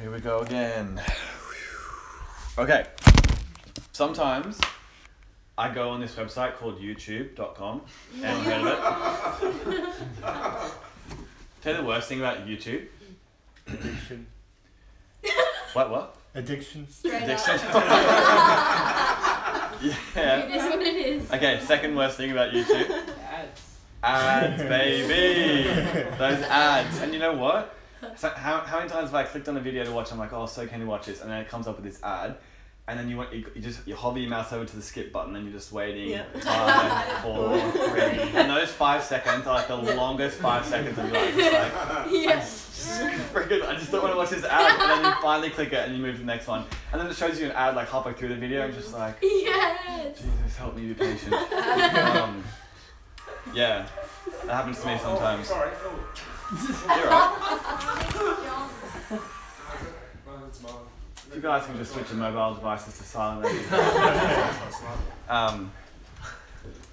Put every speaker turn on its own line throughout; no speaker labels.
Here we go again. Okay. Sometimes I go on this website called youtube.com. Anyone heard of it? Tell you the worst thing about YouTube?
Addiction.
What, what?
Addiction.
Straight
Addiction.
up.
yeah.
It is what it is.
Okay, second worst thing about YouTube.
Ads.
Ads, baby. Those ads. And you know what? So how, how many times have I clicked on a video to watch? I'm like, oh, so can you watch this? And then it comes up with this ad, and then you want you, you just you hover your mouse over to the skip button, and you're just waiting.
Yeah.
Five, four, three, and those five seconds are like the longest five seconds of your life. It's like,
Yes.
freaking, I just don't want to watch this ad, and then you finally click it, and you move to the next one, and then it shows you an ad like halfway through the video, and just like.
Yes.
Jesus, help me be patient. um, yeah, that happens to me sometimes.
Sorry.
You're right. If you guys can just switch your mobile devices to silent. um,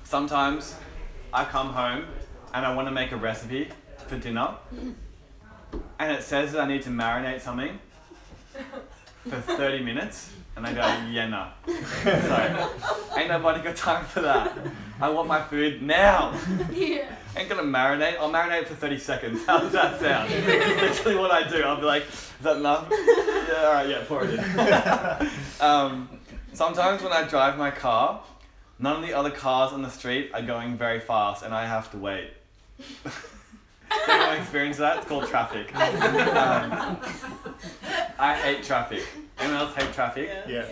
sometimes I come home and I want to make a recipe for dinner, and it says that I need to marinate something for 30 minutes, and I go, yeah, no. So, ain't nobody got time for that. I want my food now.
Yeah.
Ain't gonna marinate. I'll marinate for 30 seconds. How does that sound? Literally what I do. I'll be like, is that enough? Yeah, alright, yeah, pour it in. um, sometimes when I drive my car, none of the other cars on the street are going very fast and I have to wait. Has anyone experienced that? It's called traffic. Um, I hate traffic. Anyone else hate traffic?
Yeah.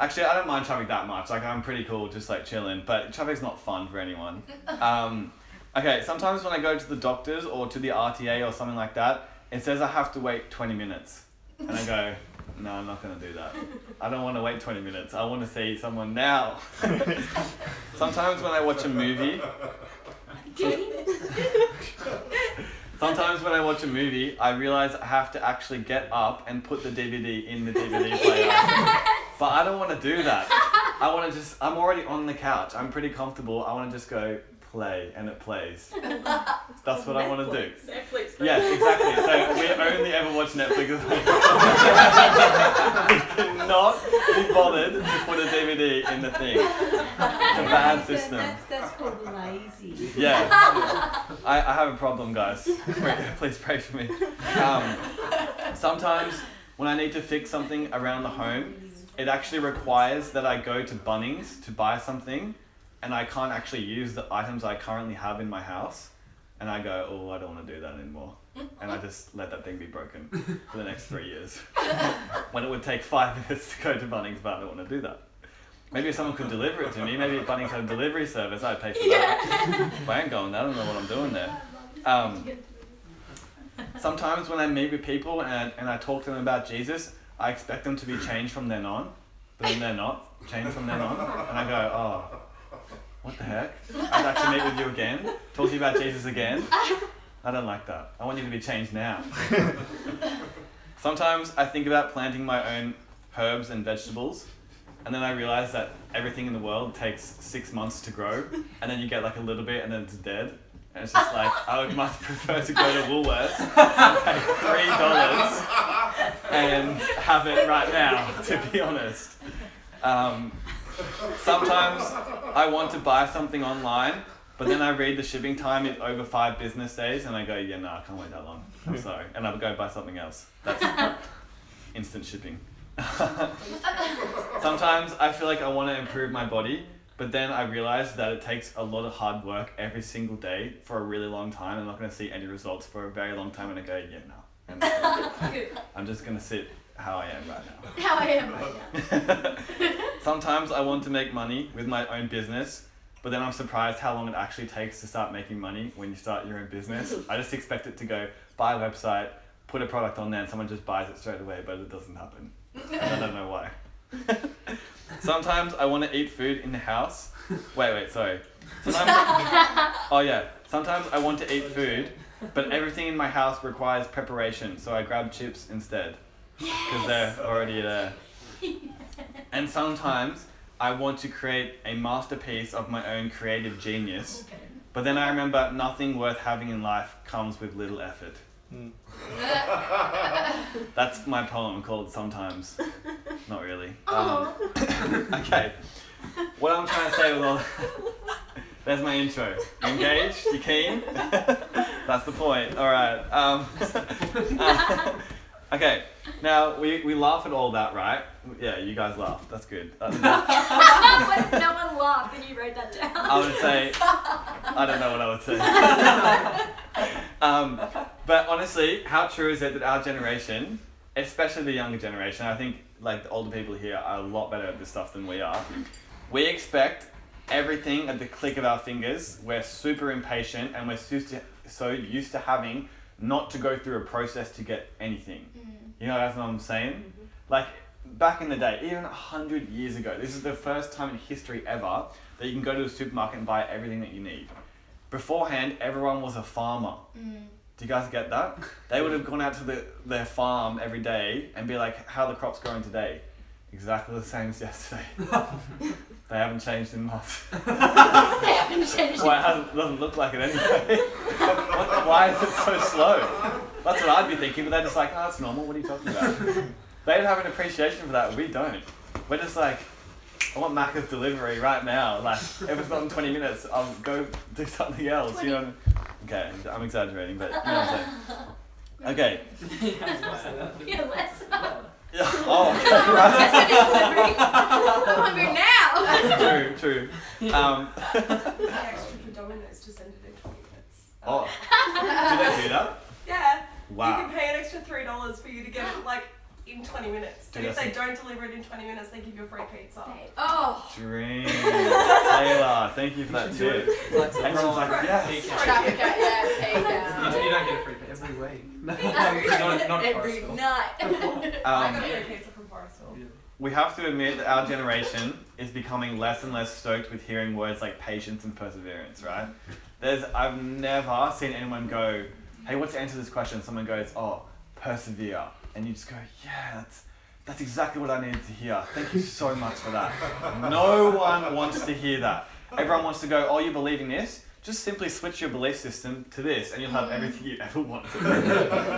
Actually, I don't mind traffic that much. Like, I'm pretty cool just like chilling, but traffic's not fun for anyone. Um, okay, sometimes when I go to the doctors or to the RTA or something like that, it says I have to wait 20 minutes. And I go, no, I'm not going to do that. I don't want to wait 20 minutes. I want to see someone now. sometimes when I watch a movie, Sometimes when I watch a movie, I realize I have to actually get up and put the DVD in the DVD player. But I don't want to do that. I want to just, I'm already on the couch. I'm pretty comfortable. I want to just go play and it plays. That's what I want to do.
Netflix.
Yes, exactly. So we only ever watch Netflix. we cannot be bothered to put a DVD in the thing. It's a bad system.
That's, that's called lazy.
Yeah. I, I have a problem, guys. Please pray for me. Um, sometimes when I need to fix something around the home, it actually requires that I go to Bunnings to buy something, and I can't actually use the items I currently have in my house. And I go, oh, I don't want to do that anymore. And I just let that thing be broken for the next three years. when it would take five minutes to go to Bunnings, but I don't want to do that. Maybe if someone could deliver it to me, maybe if Bunnings had a delivery service, I'd pay for that. If I ain't going there, I don't know what I'm doing there. Um, sometimes when I meet with people and and I talk to them about Jesus, I expect them to be changed from then on, but then they're not changed from then on. And I go, oh, what the heck? I'd like to meet with you again, talk to you about Jesus again. I don't like that. I want you to be changed now. Sometimes I think about planting my own herbs and vegetables, and then I realize that everything in the world takes six months to grow, and then you get like a little bit and then it's dead. And it's just like, I would much prefer to go to Woolworths and pay three dollars and have it right now, to be honest. Um, sometimes I want to buy something online, but then I read the shipping time is over five business days, and I go, yeah, no, I can't wait that long. I'm hmm. sorry. And I go buy something else. That's instant shipping. Sometimes I feel like I want to improve my body, but then I realize that it takes a lot of hard work every single day for a really long time. I'm not going to see any results for a very long time, and I go, yeah, no. I'm just gonna- I'm just going to sit how I am right now.
How I am right now.
Sometimes I want to make money with my own business, but then I'm surprised how long it actually takes to start making money when you start your own business. I just expect it to go buy a website, put a product on there, and someone just buys it straight away, but it doesn't happen. And I don't know why. Sometimes I want to eat food in the house. Wait, wait, sorry. Sometimes, oh yeah. Sometimes I want to eat food, but everything in my house requires preparation, so I grab chips instead because they're already there. And sometimes I want to create a masterpiece of my own creative genius, but then I remember nothing worth having in life comes with little effort.
Mm.
That's my poem called Sometimes. Not really. Um,
Oh.
okay. What I'm trying to say with all There's my intro. You engaged? You keen? That's the point. Alright. Um, uh, okay. Now we, we laugh at all that, right? Yeah, you guys laugh. That's good. That's good.
What? no one laughed and you wrote that down.
I would say I don't know what I would say. um, but honestly, how true is it that our generation, especially the younger generation, I think like the older people here are a lot better at this stuff than we are. We expect everything at the click of our fingers. We're super impatient and we're used to, so used to having not to go through a process to get anything. Mm-hmm. You know that's what I'm saying? Mm-hmm. Like back in the day, even a hundred years ago, this is the first time in history ever that you can go to a supermarket and buy everything that you need. Beforehand, everyone was a farmer. Mm. Do you guys get that? They would have gone out to the, their farm every day and be like, how are the crops growing today? Exactly the same as yesterday. they haven't changed in months.
They haven't changed
Well, it hasn't, doesn't look like it anyway. Why is it so slow? That's what I'd be thinking, but they're just like, oh, that's normal. What are you talking about? They don't have an appreciation for that. We don't. We're just like, I want Macca's delivery right now. Like, if it's not in 20 minutes, I'll go do something else. You know? Okay, I'm exaggerating, but you know what I'm saying. Okay.
Yeah, less.
Yeah. Oh, okay.
I'm hungry now.
true, true. Um,
Pay extra for Domino's to send it in 20 minutes.
oh, do they do that?
Yeah. You
Wow.
can pay an extra three dollars for you to get it like in 20 minutes. And if they don't deliver it in 20 minutes, they give you a free pizza.
Oh.
Dream. Taylor, thank you for that
should do
tip.
it like
Everyone's like, yes.
Take it.
Traffic, yeah, pay
You,
down.
you don't get a free pizza every week. No, not, not
Every
Forestville.
night.
I
Um,
got a free pizza from Forestville.
Yeah.
we have to admit that our generation is becoming less and less stoked with hearing words like patience and perseverance, right? There's I've never seen anyone go, Hey, what's the answer to this question? Someone goes, Oh, persevere. And you just go, Yeah, that's that's exactly what I needed to hear. Thank you so much for that. No one wants to hear that. Everyone wants to go, Oh, you believe in this? Just simply switch your belief system to this and you'll have everything you ever wanted.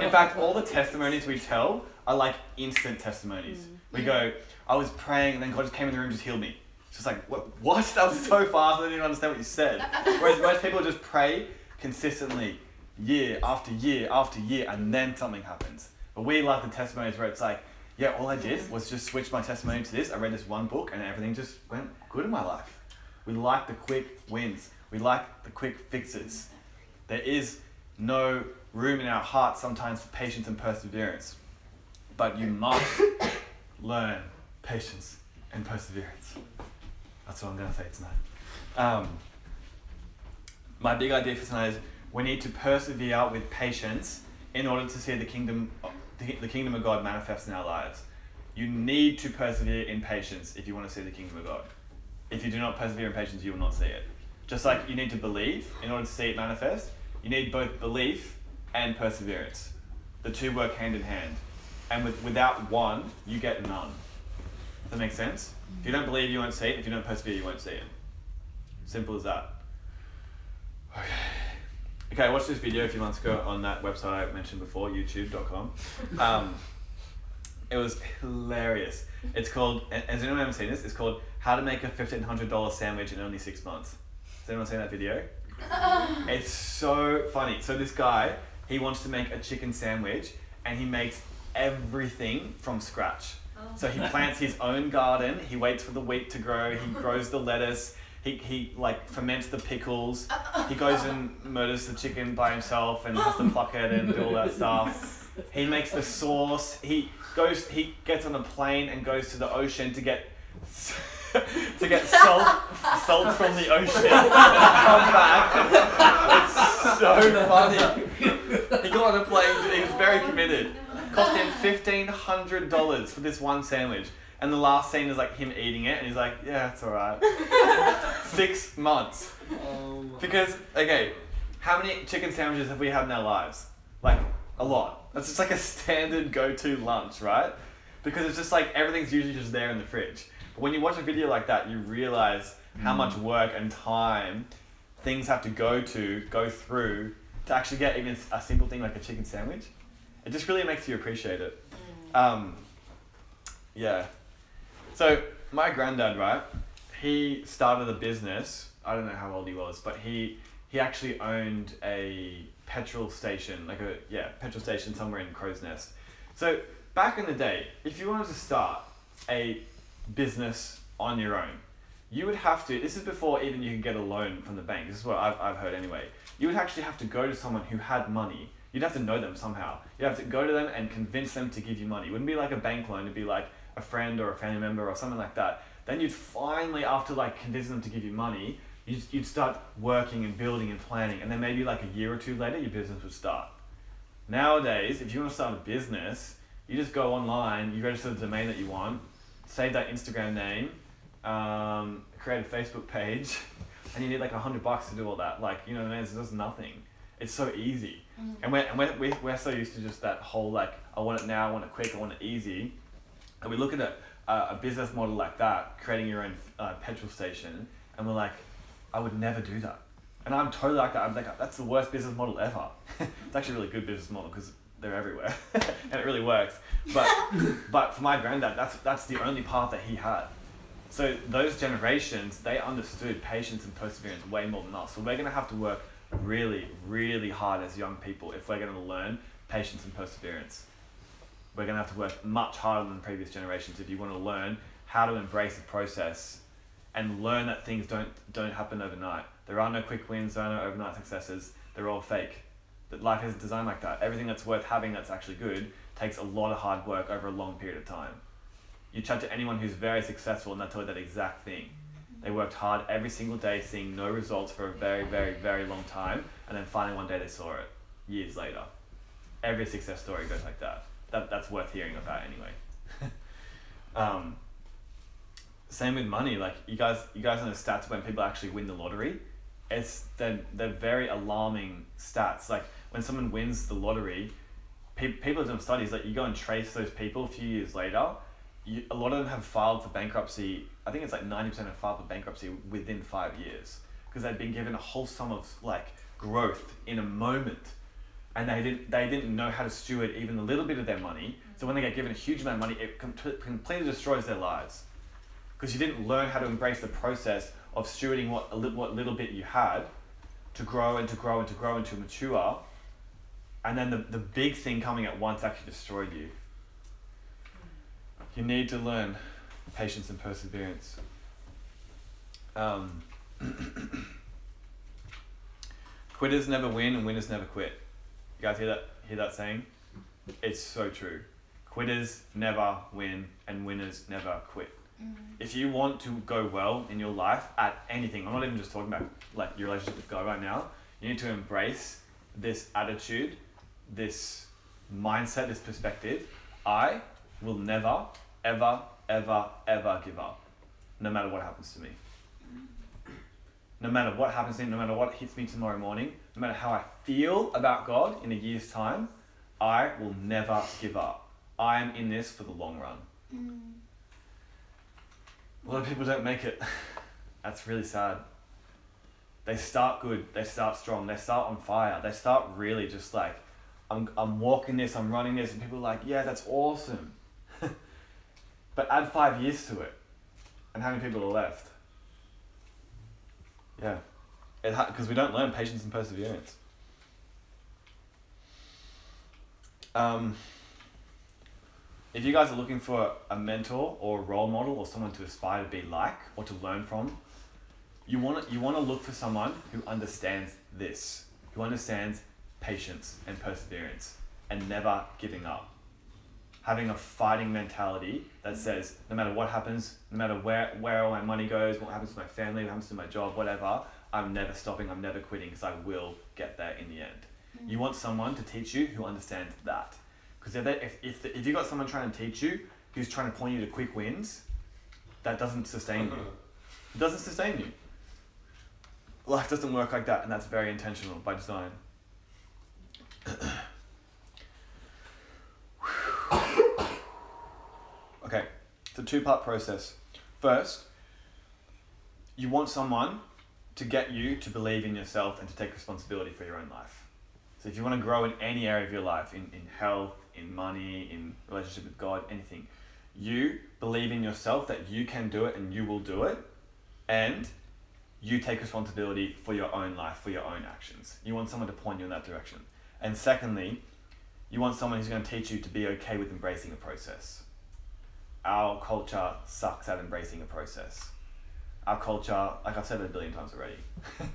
in fact, all the testimonies we tell are like instant testimonies. Mm. We go, I was praying and then God just came in the room and just healed me. It's just like, what? what? That was so fast, I didn't even understand what you said. Whereas most people just pray consistently, year after year after year, and then something happens. But we like the testimonies where it's like, yeah, all I did was just switch my testimony to this. I read this one book and everything just went good in my life. We like the quick wins. We like the quick fixes. There is no room in our hearts sometimes for patience and perseverance. But you must learn patience and perseverance. That's what I'm going to say tonight. Um, my big idea for tonight is we need to persevere with patience in order to see the kingdom, the, kingdom of God manifest in our lives. You need to persevere in patience if you want to see the kingdom of God. If you do not persevere in patience, you will not see it. Just like you need to believe in order to see it manifest, you need both belief and perseverance. The two work hand in hand. And with, without one, you get none. Does that make sense? If you don't believe, you won't see it. If you don't persevere, you won't see it. Simple as that. Okay. Okay, I watched this video a few months ago on that website I mentioned before, youtube.com. Um, it was hilarious. It's called, has anyone ever seen this? It's called How to Make a $1,500 Sandwich in Only Six Months. Has anyone seen that video? It's so funny. So this guy, he wants to make a chicken sandwich and he makes everything from scratch. So he plants his own garden, he waits for the wheat to grow, he grows the lettuce, he, he like ferments the pickles, he goes and murders the chicken by himself and has to pluck it and do all that stuff. He makes the sauce, he goes he gets on a plane and goes to the ocean to get to get salt salt from the ocean and come back. It's so funny. He got on a plane, he was very committed. Cost him fifteen hundred dollars for this one sandwich. And the last scene is like him eating it and he's like, Yeah, it's alright. Six months.
Oh
Because okay, how many chicken sandwiches have we had in our lives? Like a lot. That's just like a standard go-to lunch, right? Because it's just like everything's usually just there in the fridge. But when you watch a video like that, you realize how much work and time things have to go to, go through to actually get even a simple thing like a chicken sandwich, it just really makes you appreciate it. Um, yeah. So my granddad, right? He started a business. I don't know how old he was, but he he actually owned a petrol station, like a yeah petrol station somewhere in Crow's Nest. So back in the day, if you wanted to start a business on your own, you would have to. This is before even you could get a loan from the bank. This is what I've I've heard anyway. You would actually have to go to someone who had money. You'd have to know them somehow. You'd have to go to them and convince them to give you money. It wouldn't be like a bank loan. It'd be like a friend or a family member or something like that. Then you'd finally, after like convincing them to give you money, you'd, you'd start working and building and planning. And then maybe like a year or two later, your business would start. Nowadays, if you want to start a business, you just go online, you register the domain that you want, save that Instagram name, um, create a Facebook page, and you need like a hundred bucks to do all that. Like, you know what I mean? It's just nothing. It's so easy. And we're, and we're, we're, we're so used to just that whole like, I want it now, I want it quick, I want it easy. And we look at a, a, business model like that, creating your own uh, petrol station, and we're like, I would never do that. And I'm totally like that. I'm like, that's the worst business model ever. it's actually a really good business model because they're everywhere, and it really works. But but for my granddad, that's that's the only path that he had. So those generations, they understood patience and perseverance way more than us. So we're gonna have to work really, really hard as young people if we're gonna learn patience and perseverance. We're gonna have to work much harder than previous generations if you want to learn how to embrace the process and learn that things don't don't happen overnight. There are no quick wins, there are no overnight successes. They're all fake. That life isn't designed like that. Everything that's worth having that's actually good takes a lot of hard work over a long period of time. You chat to anyone who's very successful and they'll tell you that exact thing. They worked hard every single day, seeing no results for a very, very, very long time, and then finally one day they saw it years later. Every success story goes like that. That that's worth hearing about anyway. um, same with money. Like you guys, you guys know the stats when people actually win the lottery. It's they're, they're very alarming stats. Like when someone wins the lottery, pe- people have done studies. Like you go and trace those people a few years later. You, a lot of them have filed for bankruptcy. I think it's like ninety percent have filed for bankruptcy within five years because they've been given a whole sum of like growth in a moment, and they didn't they didn't know how to steward even a little bit of their money. So when they get given a huge amount of money, it com- completely destroys their lives because you didn't learn how to embrace the process of stewarding what li- what little bit you had to grow and to grow and to grow and to mature, and then the, the big thing coming at once actually destroyed you. You need to learn patience and perseverance. Um, quitters never win and winners never quit. You guys hear that? Hear that saying? It's so true. Quitters never win and winners never quit mm-hmm. if you want to go well in your life at anything, I'm not even just talking about like your relationship with God right now. You need to embrace this attitude, this mindset, this perspective. I will never, ever, ever, ever give up, no matter what happens to me. No matter what happens to me, no matter what hits me tomorrow morning, no matter how I feel about God in a year's time, I will never give up. I am in this for the long run. Mm. A lot of people don't make it. That's really sad. They start good, they start strong, they start on fire, they start really just like, I'm, I'm walking this, I'm running this, and people are like, yeah, that's awesome. but add five years to it, and how many people are left? Yeah, because we don't learn patience and perseverance. Um, if you guys are looking for a mentor or a role model or someone to aspire to be like or to learn from, you want to, you want to look for someone who understands this, who understands patience and perseverance and never giving up. Having a fighting mentality that mm-hmm. says no matter what happens, no matter where where all my money goes, what happens to my family, what happens to my job, whatever, I'm never stopping, I'm never quitting because I will get there in the end. You mm. want someone to teach you who understands that. Because if, they- if, if, the- if you got someone trying to teach you who's trying to point you to quick wins, that doesn't sustain you. It doesn't sustain you. Life doesn't work like that, and that's very intentional by design. okay, it's a two part process. First, you want someone to get you to believe in yourself and to take responsibility for your own life. So if you want to grow in any area of your life, in, in health, in money, in relationship with God, anything, you believe in yourself that you can do it and you will do it, and you take responsibility for your own life, for your own actions. You want someone to point you in that direction. And secondly, you want someone who's going to teach you to be okay with embracing a process. Our culture sucks at embracing a process. Our culture, like I've said it a billion times already,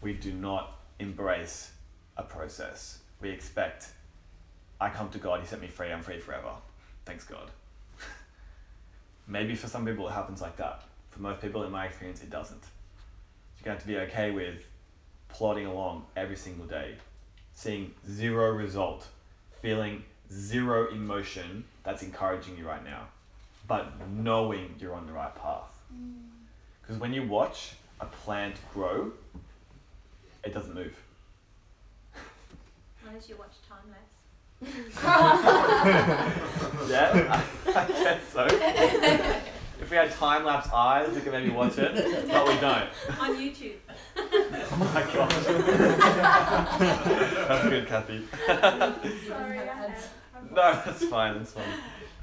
we do not embrace a process. We expect, I come to God, He set me free, I'm free forever. Thanks God. Maybe for some people it happens like that. For most people, in my experience, it doesn't. You're going to have to be okay with plodding along every single day, seeing zero result, feeling zero emotion that's encouraging you right now, but knowing you're on the right path. Because when you watch a plant grow, it doesn't move.
Unless you watch time lapse.
Yeah, I, I guess so. if we had time lapse eyes, we could maybe watch it, but we don't.
On YouTube.
Oh my gosh. That's good, Kathy.
Sorry, I.
No, that's fine. That's fine.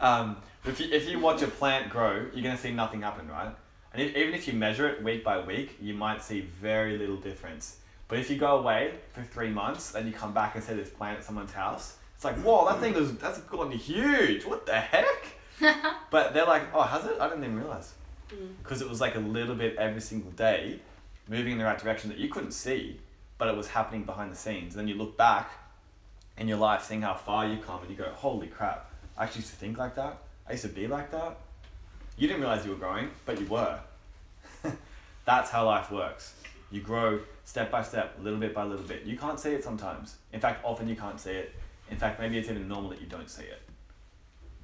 Um, if you if you watch a plant grow, you're gonna see nothing happen, right? And if, even if you measure it week by week, you might see very little difference. But if you go away for three months, then you come back and see this plant at someone's house, it's like, whoa, that thing is that's gone huge. What the heck? but they're like, oh, has it? I didn't even realize. Mm. Because it was like a little bit every single day, moving in the right direction that you couldn't see, but it was happening behind the scenes. And Then you look back in your life, seeing how far you come, and you go, holy crap, I actually used to think like that. I used to be like that. You didn't realize you were growing, but you were. That's how life works. You grow step by step, little bit by little bit. You can't see it sometimes. In fact, often you can't see it. In fact, maybe it's even normal that you don't see it.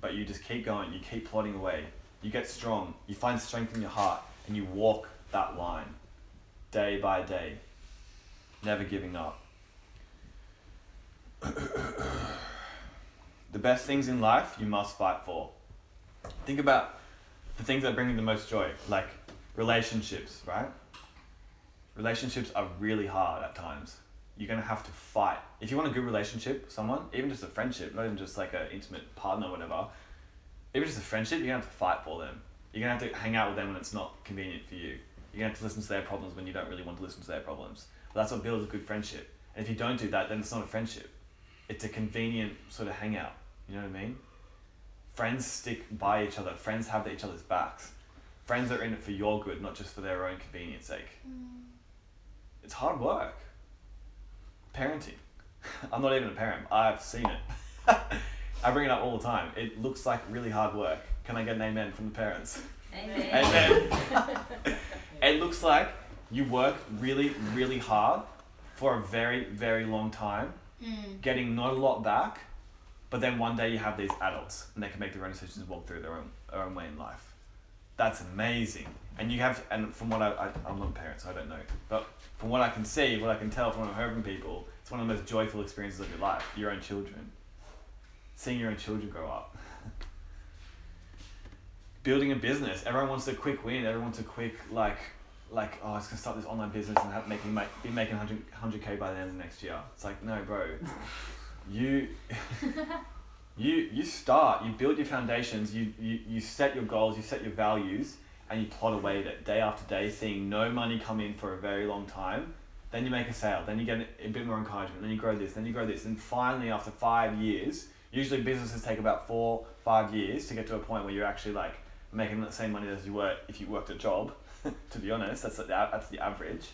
But you just keep going, you keep plodding away. You get strong, you find strength in your heart, and you walk that line day by day, never giving up. the best things in life you must fight for. Think about the things that bring you the most joy, like relationships, right? Relationships are really hard at times. You're gonna have to fight. If you want a good relationship with someone, even just a friendship, not even just like an intimate partner or whatever, even just a friendship, you're gonna have to fight for them. You're gonna have to hang out with them when it's not convenient for you. You're gonna have to listen to their problems when you don't really want to listen to their problems. But that's what builds a good friendship. And if you don't do that, then it's not a friendship. It's a convenient sort of hangout. You know what I mean? Friends stick by each other. Friends have each other's backs. Friends are in it for your good, not just for their own convenience sake. It's hard work. Parenting. I'm not even a parent. I've seen it. I bring it up all the time. It looks like really hard work. Can I get an amen from the parents?
Amen.
Amen. it looks like you work really, really hard for a very, very long time,
Mm.
getting not a lot back, but then one day you have these adults and they can make their own decisions walk through their own, their own way in life. That's amazing. And you have, and from what I, I, I'm not a parent, so I don't know, but from what I can see, what I can tell from what heard from people, it's one of the most joyful experiences of your life, your own children. Seeing your own children grow up. Building a business, everyone wants a quick win, everyone wants a quick, like, like, oh, I was gonna start this online business and have making make, be making 100 k by the end of next year. It's like, no, bro, you, you you start, you build your foundations, you, you you set your goals, you set your values, and you plot away at it day after day, seeing no money come in for a very long time. Then you make a sale, then you get a bit more encouragement, then you grow this, then you grow this, and finally, after five years, usually businesses take about four, five years to get to a point where you're actually like making the same money as you were if you worked a job. to be honest, that's the, that's the average.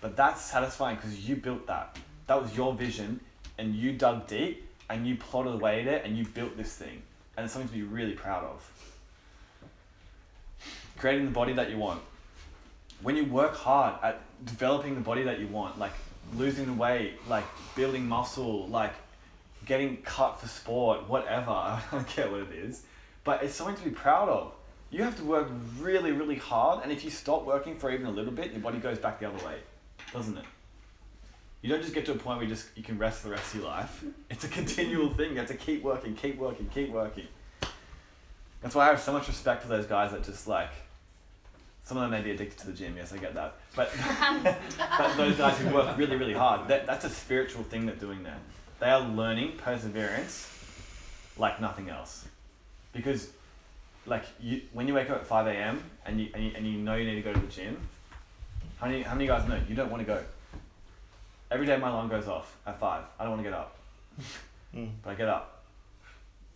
But that's satisfying because you built that. That was your vision, and you dug deep, and you plotted away it, and you built this thing, and it's something to be really proud of. Creating the body that you want. When you work hard at developing the body that you want, like losing the weight, like building muscle, like getting cut for sport, whatever, I don't care what it is, but it's something to be proud of. You have to work really, really hard, and if you stop working for even a little bit, your body goes back the other way, doesn't it? You don't just get to a point where you just you can rest the rest of your life. It's a continual thing. You have to keep working, keep working, keep working. That's why I have so much respect for those guys that just like Some of them may be addicted to the gym, yes, I get that. But, but those guys who work really, really hard, that, that's a spiritual thing they're doing there. They are learning perseverance like nothing else. Because, like, you, when you wake up at 5 a.m. And you, and, you, and you know you need to go to the gym, how many, how many guys know you don't want to go? Every day my alarm goes off at 5. I don't want to get up.
Mm.
But I get up.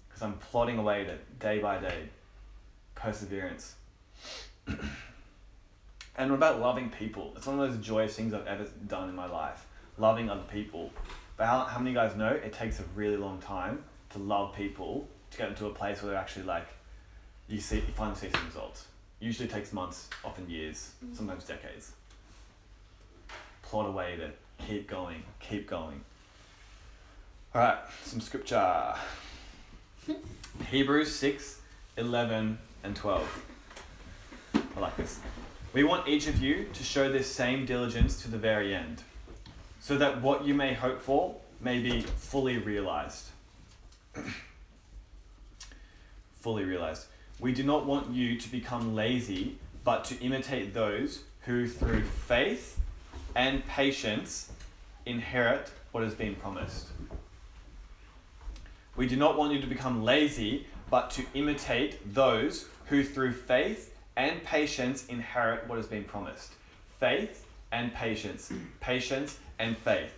Because I'm plodding away at it day by day. Perseverance. and what about loving people? It's one of those joyous things I've ever done in my life. Loving other people. But how, how many guys know it takes a really long time to love people to get into a place where they're actually like, you see, you finally see some results. Usually takes months, often years, sometimes decades. Plot away at it. Keep going. Keep going. All right, some scripture. Hebrews 6, 11, and 12. I like this. We want each of you to show this same diligence to the very end, so that what you may hope for may be fully realized. fully realized. We do not want you to become lazy, but to imitate those who, through faith and patience, inherit what has been promised. We do not want you to become lazy, but to imitate those who, through faith and patience, inherit what has been promised. Faith and patience. Patience and faith.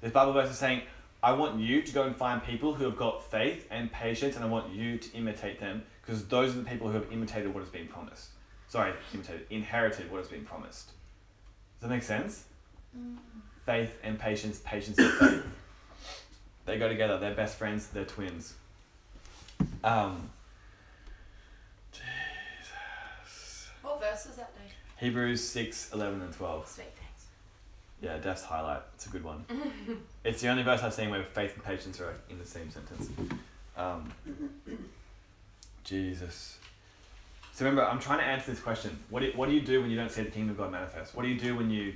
This Bible verse is saying, I want you to go and find people who have got faith and patience, and I want you to imitate them because those are the people who have imitated what has been promised. Sorry, imitated, inherited what has been promised. Does that make sense? Faith and patience, patience and faith. They go together. They're best friends. They're twins. Um, Jesus.
What verse was that, Dave?
Hebrews 6, 11, and 12.
Sweet, thanks.
Yeah, Def's highlight. It's a good one. it's the only verse I've seen where faith and patience are in the same sentence. Um, Jesus. So remember, I'm trying to answer this question. What do, what do you do when you don't see the kingdom of God manifest? What do you do when you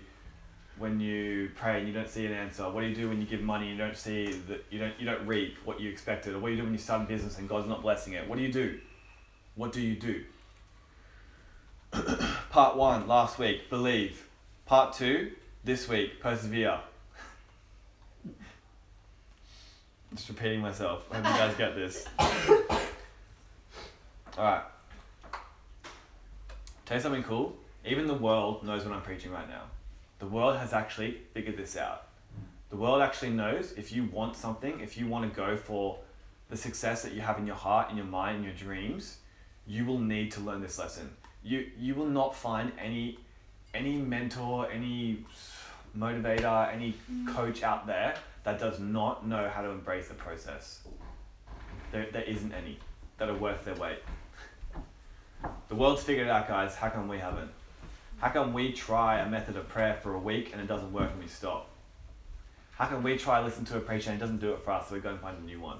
when you pray and you don't see an answer? What do you do when you give money and you don't see that you don't you don't reap what you expected? Or what do you do when you start a business and God's not blessing it? What do you do? What do you do? Part one last week, believe. Part two, this week, persevere. Just repeating myself. I hope you guys get this. Alright. Tell you something cool. Even the world knows what I'm preaching right now. The world has actually figured this out. The world actually knows if you want something, if you want to go for the success that you have in your heart, in your mind, in your dreams, you will need to learn this lesson. You you will not find any any mentor, any motivator, any coach out there that does not know how to embrace the process. There, there isn't any that are worth their weight. The world's figured it out, guys. How come we haven't? How come we try a method of prayer for a week and it doesn't work and we stop? How can we try listen to a preacher and it doesn't do it for us, so we go and find a new one?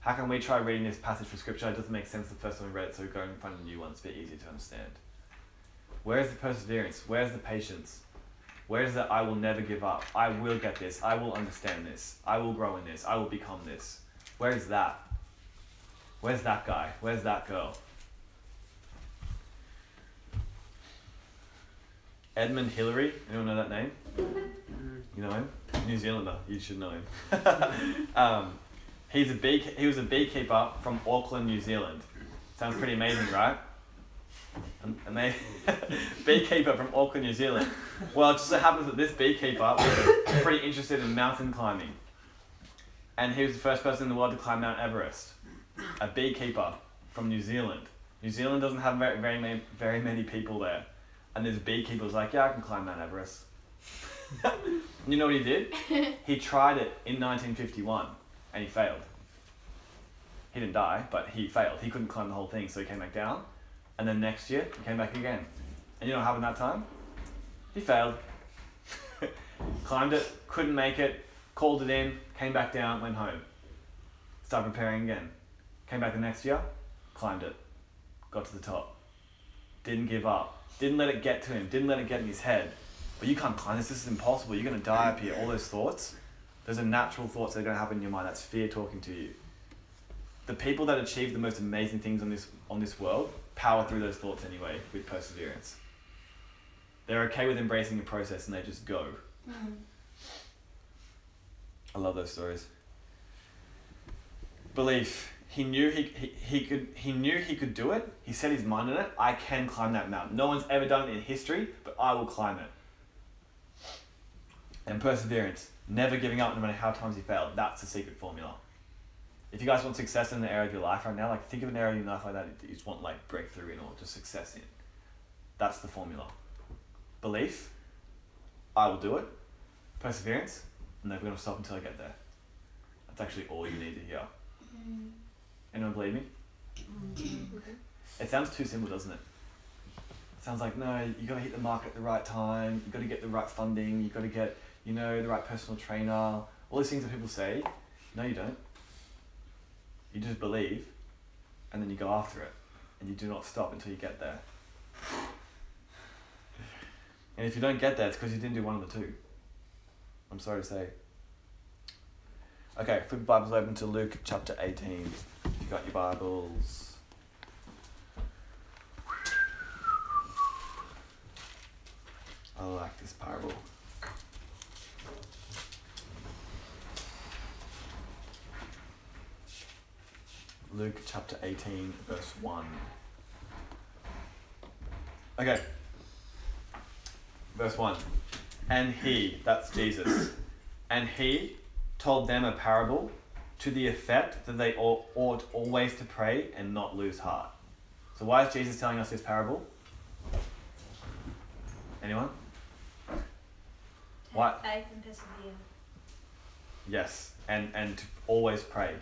How can we try reading this passage from scripture? It doesn't make sense the first time we read it, so we go and find a new one. It's a bit easier to understand. Where is the perseverance? Where is the patience? Where is the I will never give up? I will get this. I will understand this. I will grow in this. I will become this. Where is that? Where's that guy? Where's that girl? Edmund Hillary. Anyone know that name? You know him? New Zealander. You should know him. um, he's a bee. He was a beekeeper from Auckland, New Zealand. Sounds pretty amazing, right? And, they beekeeper from Auckland, New Zealand. Well, it just so happens that this beekeeper was pretty interested in mountain climbing, and he was the first person in the world to climb Mount Everest. A beekeeper from New Zealand. New Zealand doesn't have very very very many people there, and this beekeeper was like, "Yeah, I can climb Mount Everest." you know what he did? He tried it in 1951, and he failed. He didn't die, but he failed. He couldn't climb the whole thing, so he came back down. And then next year, he came back again. And you know what happened that time? He failed. Climbed it, couldn't make it, called it in, came back down, went home. Started preparing again. Came back the next year, climbed it, got to the top. Didn't give up. Didn't let it get to him, didn't let it get in his head. But you can't climb this, this is impossible, you're gonna die up here. All those thoughts, those are natural thoughts that are gonna happen in your mind. That's fear talking to you. the people that achieve the most amazing things on this on this world power through those thoughts anyway with perseverance. They're okay with embracing the process and they just go. Mm-hmm. I love those stories. Belief. He knew he, he, he could he knew he could do it. He set his mind on it. I can climb that mountain. No one's ever done it in history, but I will climb it. And perseverance. Never giving up no matter how times you fail. That's the secret formula. If you guys want success in the area of your life right now, like think of an area of your life like that you just want like breakthrough in or just success in. That's the formula. Belief, I will do it. Perseverance, I'm never to stop until I get there. That's actually all you need to hear. Mm. Anyone believe me? Mm-hmm. It sounds too simple, doesn't it? It sounds like no, You've got to hit the mark at the right time. You've got to get the right funding. You've got to get you know the right personal trainer. All these things that people say. No, you don't. You just believe, and then you go after it, and you do not stop until you get there. And if you don't get there, it's because you didn't do one of the two. I'm sorry to say. Okay, flip the Bibles open to Luke chapter 18. If you got your Bibles. I like this parable. Luke chapter 18, verse 1. Okay. Verse 1. And he, that's Jesus, and he told them a parable to the effect that they ought, always to pray and not lose heart. So, why is Jesus telling us this parable? Anyone?
Have faith and persevere.
Yes, and, and to always pray.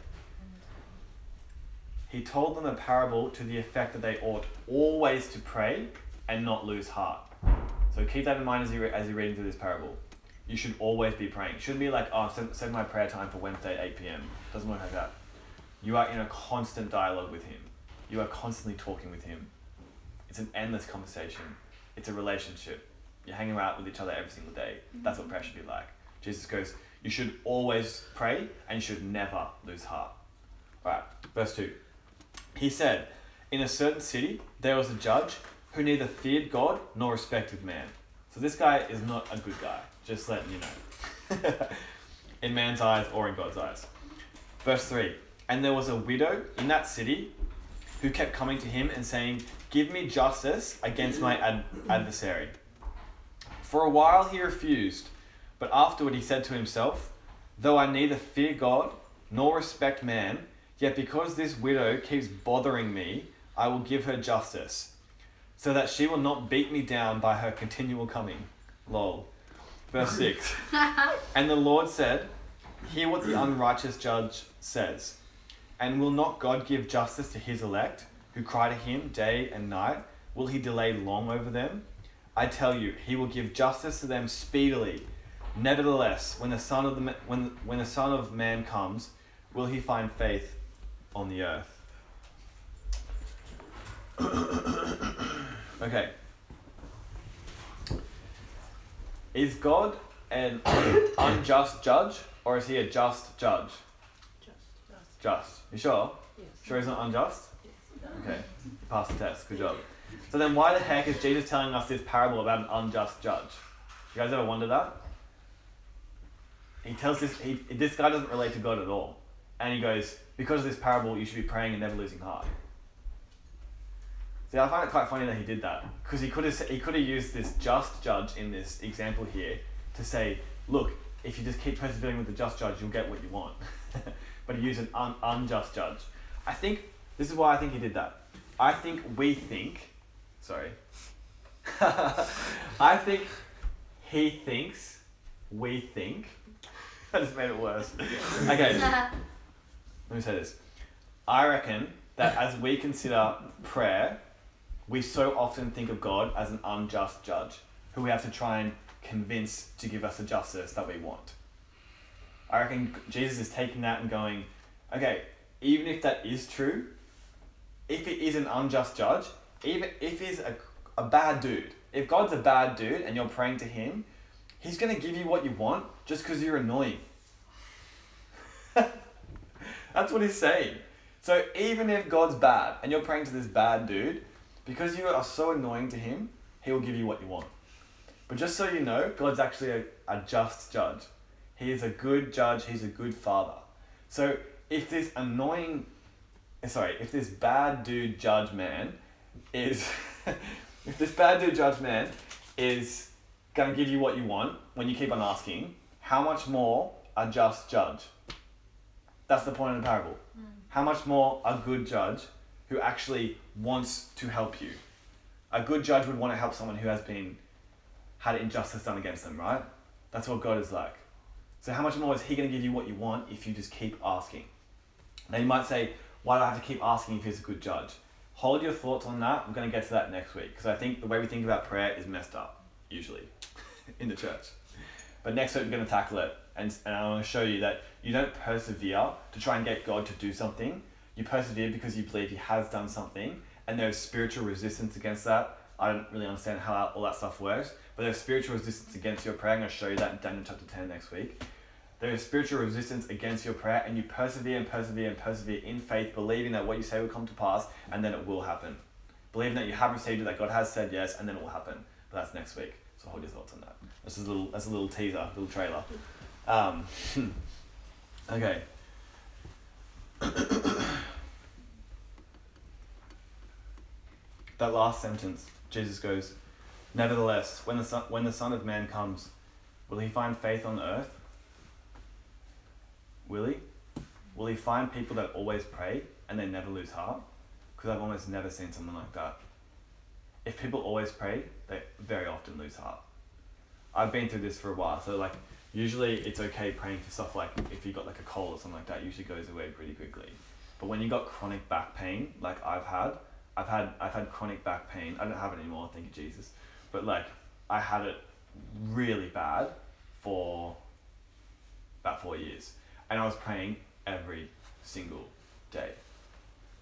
He told them a parable to the effect that they ought always to pray and not lose heart. So keep that in mind as you re- as you're reading through this parable. You should always be praying. It shouldn't be like, oh, set, set my prayer time for Wednesday at 8 p.m. Doesn't work like that. You are in a constant dialogue with Him. You are constantly talking with Him. It's an endless conversation. It's a relationship. You're hanging out with each other every single day. Mm-hmm. That's what prayer should be like. Jesus goes, you should always pray and you should never lose heart. Right, verse 2. He said, In a certain city there was a judge who neither feared God nor respected man. So this guy is not a good guy, just letting you know. in man's eyes or in God's eyes. Verse 3 And there was a widow in that city who kept coming to him and saying, Give me justice against my ad- adversary. For a while he refused, but afterward he said to himself, Though I neither fear God nor respect man, yet because this widow keeps bothering me, I will give her justice, so that she will not beat me down by her continual coming. Lol. Verse 6 And the Lord said, Hear what the unrighteous judge says. And will not God give justice to his elect, who cry to him day and night? Will he delay long over them? I tell you, he will give justice to them speedily. Nevertheless, when the son of the when when the son of man comes, will he find faith on the earth? okay. Is God an unjust judge or is he a just judge? Just. Just. You sure? Yes. Sure he's not unjust? Yes. Okay. Passed the test. Good job. So then why the heck is Jesus telling us this parable about an unjust judge? You guys ever wonder that? He tells this he this guy doesn't relate to God at all. And he goes, because of this parable, you should be praying and never losing heart. See, I find it quite funny that he did that because he could have he could have used this just judge in this example here to say, look, if you just keep persevering with the just judge, you'll get what you want. but he used an un- unjust judge. I think this is why I think he did that. I think we think, sorry. I think he thinks we think. I just made it worse. Okay. Let me say this. I reckon that as we consider prayer, we so often think of God as an unjust judge who we have to try and convince to give us the justice that we want. I reckon Jesus is taking that and going, okay, even if that is true, if it is an unjust judge, even if he's a, a bad dude, if God's a bad dude and you're praying to him, he's going to give you what you want just because you're annoying. That's what he's saying. So even if God's bad and you're praying to this bad dude, because you are so annoying to him, he will give you what you want. But just so you know, God's actually a, a just judge. He is a good judge, he's a good father. So if this annoying eh, sorry, if this bad dude judge man is if this bad dude judge man is gonna give you what you want when you keep on asking, how much more a just judge? That's the point of the parable. Hmm. How much more a good judge who actually wants to help you? A good judge would want to help someone who has been had injustice done against them, right? That's what God is like. So how much more is He going to give you what you want if you just keep asking? Now you might say, why do I have to keep asking if He's a good judge? Hold your thoughts on that. I'm going to get to that next week because I think the way we think about prayer is messed up, usually, in the church. But next week we're going to tackle it, and, and I want to show you that you don't persevere to try and get God to do something. You persevere because you believe He has done something, and there's spiritual resistance against that. I don't really understand how all that stuff works, but there's spiritual resistance against your prayer. I'm going to show you that in Daniel chapter 10 next week. There is spiritual resistance against your prayer, and you persevere and persevere and persevere in faith, believing that what you say will come to pass, and then it will happen. Believing that you have received it, that God has said yes, and then it will happen. But that's next week. So hold your thoughts on that. This is a little, that's a little teaser, a little trailer. Um, okay. that last sentence, Jesus goes, Nevertheless, when the, son, when the Son of Man comes, will he find faith on earth? Will he? Will he find people that always pray and they never lose heart? Because I've almost never seen someone like that. If people always pray, they very often lose heart. I've been through this for a while, so like usually it's okay praying for stuff like if you got like a cold or something like that, usually goes away pretty quickly. But when you got chronic back pain, like I've had, I've had I've had chronic back pain. I don't have it anymore, thank you Jesus. But like I had it really bad for about four years, and I was praying every single day,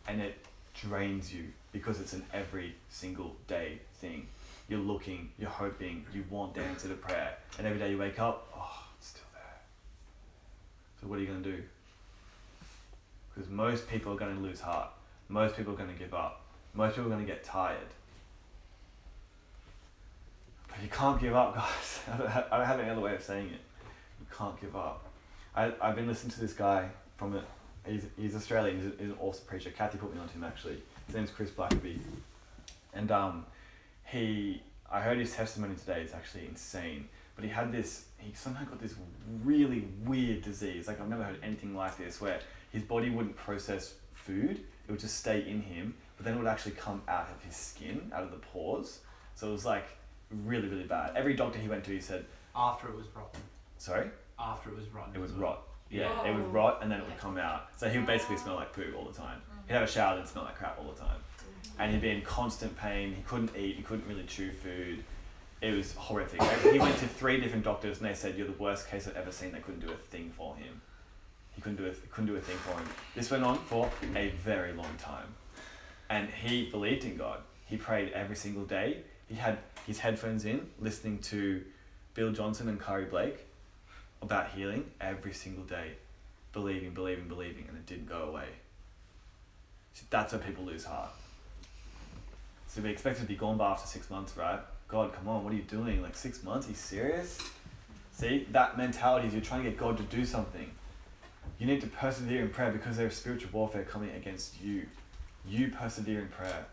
and it drains you because it's an every single day thing. You're looking, you're hoping, you want the answer to prayer, and every day you wake up, oh, it's still there. So what are you gonna do? Because most people are gonna lose heart. Most people are gonna give up. Most people are gonna get tired. But you can't give up, guys. I don't have, I don't have any other way of saying it. You can't give up. I, I've been listening to this guy from it. He's, he's Australian. He's, he's an awesome preacher. Kathy put me onto him actually. His name's Chris Blackaby, and um, he I heard his testimony today. It's actually insane. But he had this. He somehow got this really weird disease. Like I've never heard anything like this, where his body wouldn't process food. It would just stay in him, but then it would actually come out of his skin, out of the pores. So it was like really, really bad. Every doctor he went to, he said,
After it was rotten.
"Sorry."
After it was rotten.
It was rot. Yeah, it would rot and then it would come out. So he would basically smell like poo all the time. He'd have a shower and smell like crap all the time. Mm-hmm. And he'd be in constant pain. He couldn't eat. He couldn't really chew food. It was horrific. He went to three different doctors and they said, "You're the worst case I've ever seen." They couldn't do a thing for him. He couldn't do a couldn't do a thing for him. This went on for a very long time, and he believed in God. He prayed every single day. He had his headphones in, listening to Bill Johnson and Curry Blake about healing every single day, believing, believing, believing, and it didn't go away. So that's when people lose heart. So we expect it to be gone by after six months, right? God, come on, what are you doing? Like six months? You serious? See, that mentality is you're trying to get God to do something. You need to persevere in prayer because there's spiritual warfare coming against you. You persevere in prayer.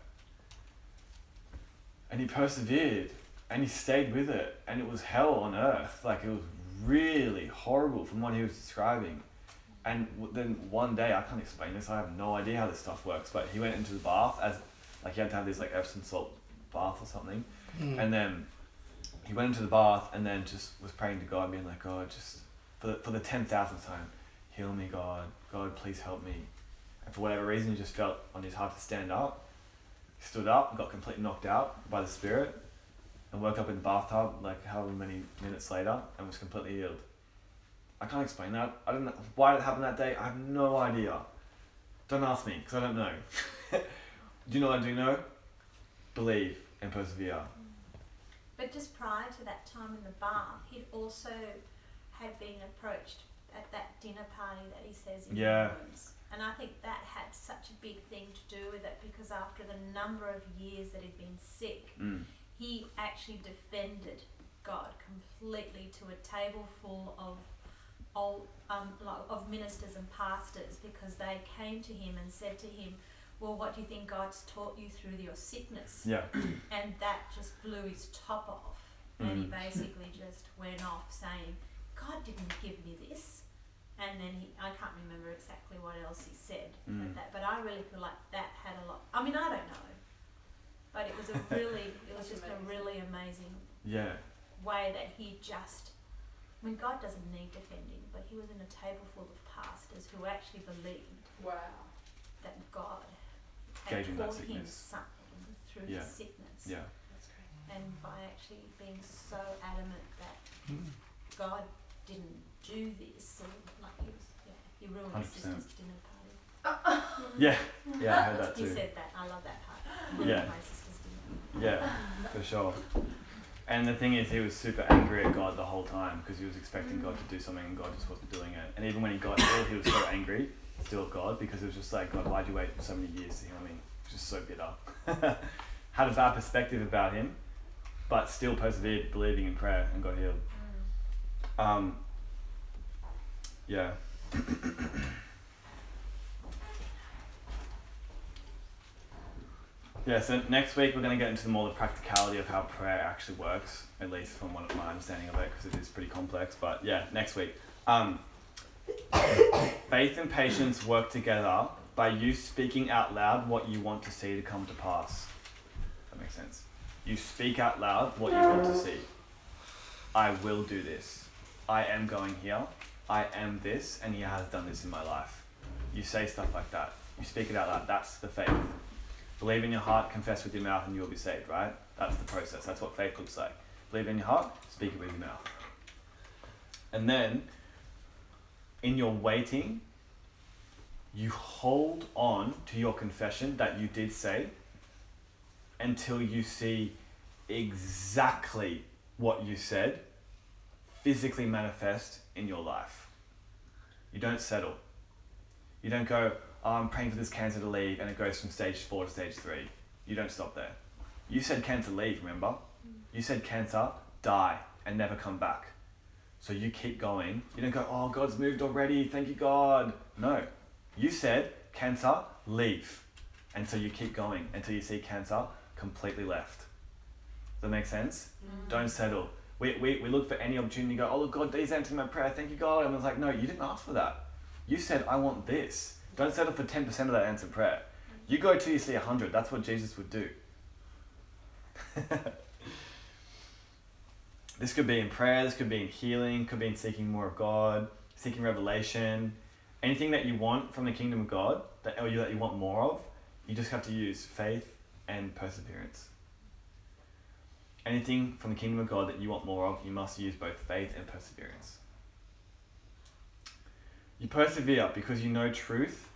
And he persevered and he stayed with it and it was hell on earth. Like it was really horrible from what he was describing. And then one day, I can't explain this, I have no idea how this stuff works, but he went into the bath as, like, he had to have this, like, Epsom salt bath or something. Hmm. And then he went into the bath and then just was praying to God, being like, God, just for the, for the 10,000th time, heal me, God. God, please help me. And for whatever reason, he just felt on his heart to stand up. He stood up, got completely knocked out by the Spirit, and woke up in the bathtub like however many minutes later and was completely healed. I can't explain that. I don't know why it happened that day. I have no idea. Don't ask me because I don't know. do you know what I do know? Believe and persevere. Mm.
But just prior to that time in the bath, he'd also had been approached at that dinner party that he says in
Yeah.
And I think that had such a big thing to do with it because after the number of years that he'd been sick,
Mm.
he actually defended God completely to a table full of old um, of ministers and pastors because they came to him and said to him, "Well, what do you think God's taught you through your sickness?"
Yeah.
And that just blew his top off, and he
Mm.
basically just went off saying, "God didn't give me this." And then he, I can't remember exactly what else he said,
Mm.
but that, but I really feel like that had a lot. I mean, I don't know, but it was a really, it was just a really amazing
Yeah.
way that he just. I mean, God doesn't need defending, but he was in a table full of pastors who actually believed
Wow.
that God
Gave
had
him that
taught him
sickness.
something through
Yeah.
his sickness.
Yeah.
That's great.
And by actually being so adamant that
Hmm.
God didn't do this, or like he was, yeah, he ruined his
100%.
sister's dinner party.
Yeah. Yeah, I heard that
He
too.
said that. I love that part.
Yeah.
My sister's dinner.
Yeah, for sure. And the thing is, he was super angry at God the whole time because he was expecting God to do something and God just wasn't doing it. And even when he got healed, he was so angry still at God because it was just like, God, why'd you wait so many years to heal me? Just so bitter. Had a bad perspective about him, but still persevered, believing in prayer and got healed.
Mm.
Um, yeah. yeah, so next week we're going to get into more the practicality of how prayer actually works, at least from what my understanding of it, because it is pretty complex. But yeah, next week. Um, faith and patience work together by you speaking out loud what you want to see to come to pass. That makes sense. You speak out loud what you want to see. I will do this. I am going here. I am this, and He has done this in my life. You say stuff like that. You speak it out loud. That's the faith. Believe in your heart, confess with your mouth, and you will be saved, right? That's the process. That's what faith looks like. Believe in your heart, speak it with your mouth. And then, in your waiting, you hold on to your confession that you did say until you see exactly what you said physically manifest in your life. You don't settle. You don't go, oh, I'm praying for this cancer to leave, and it goes from stage four to stage three. You don't stop there. You said cancer leave, remember? Mm. You said cancer die and never come back. So you keep going. You don't go, oh, God's moved already. Thank you, God. No. You said cancer leave. And so you keep going until you see cancer completely left. Does that make sense? Mm. Don't settle. We, we, we look for any opportunity to go, oh, look, God, these answered my prayer. Thank you, God. And it's like, no, you didn't ask for that. You said, I want this. Don't settle for 10% of that answered prayer. You go till you see 100. That's what Jesus would do. this could be in prayer, this could be in healing, could be in seeking more of God, seeking revelation. Anything that you want from the kingdom of God, that, or you, that you want more of, you just have to use faith and perseverance. Anything from the kingdom of God that you want more of, you must use both faith and perseverance. You persevere because you know truth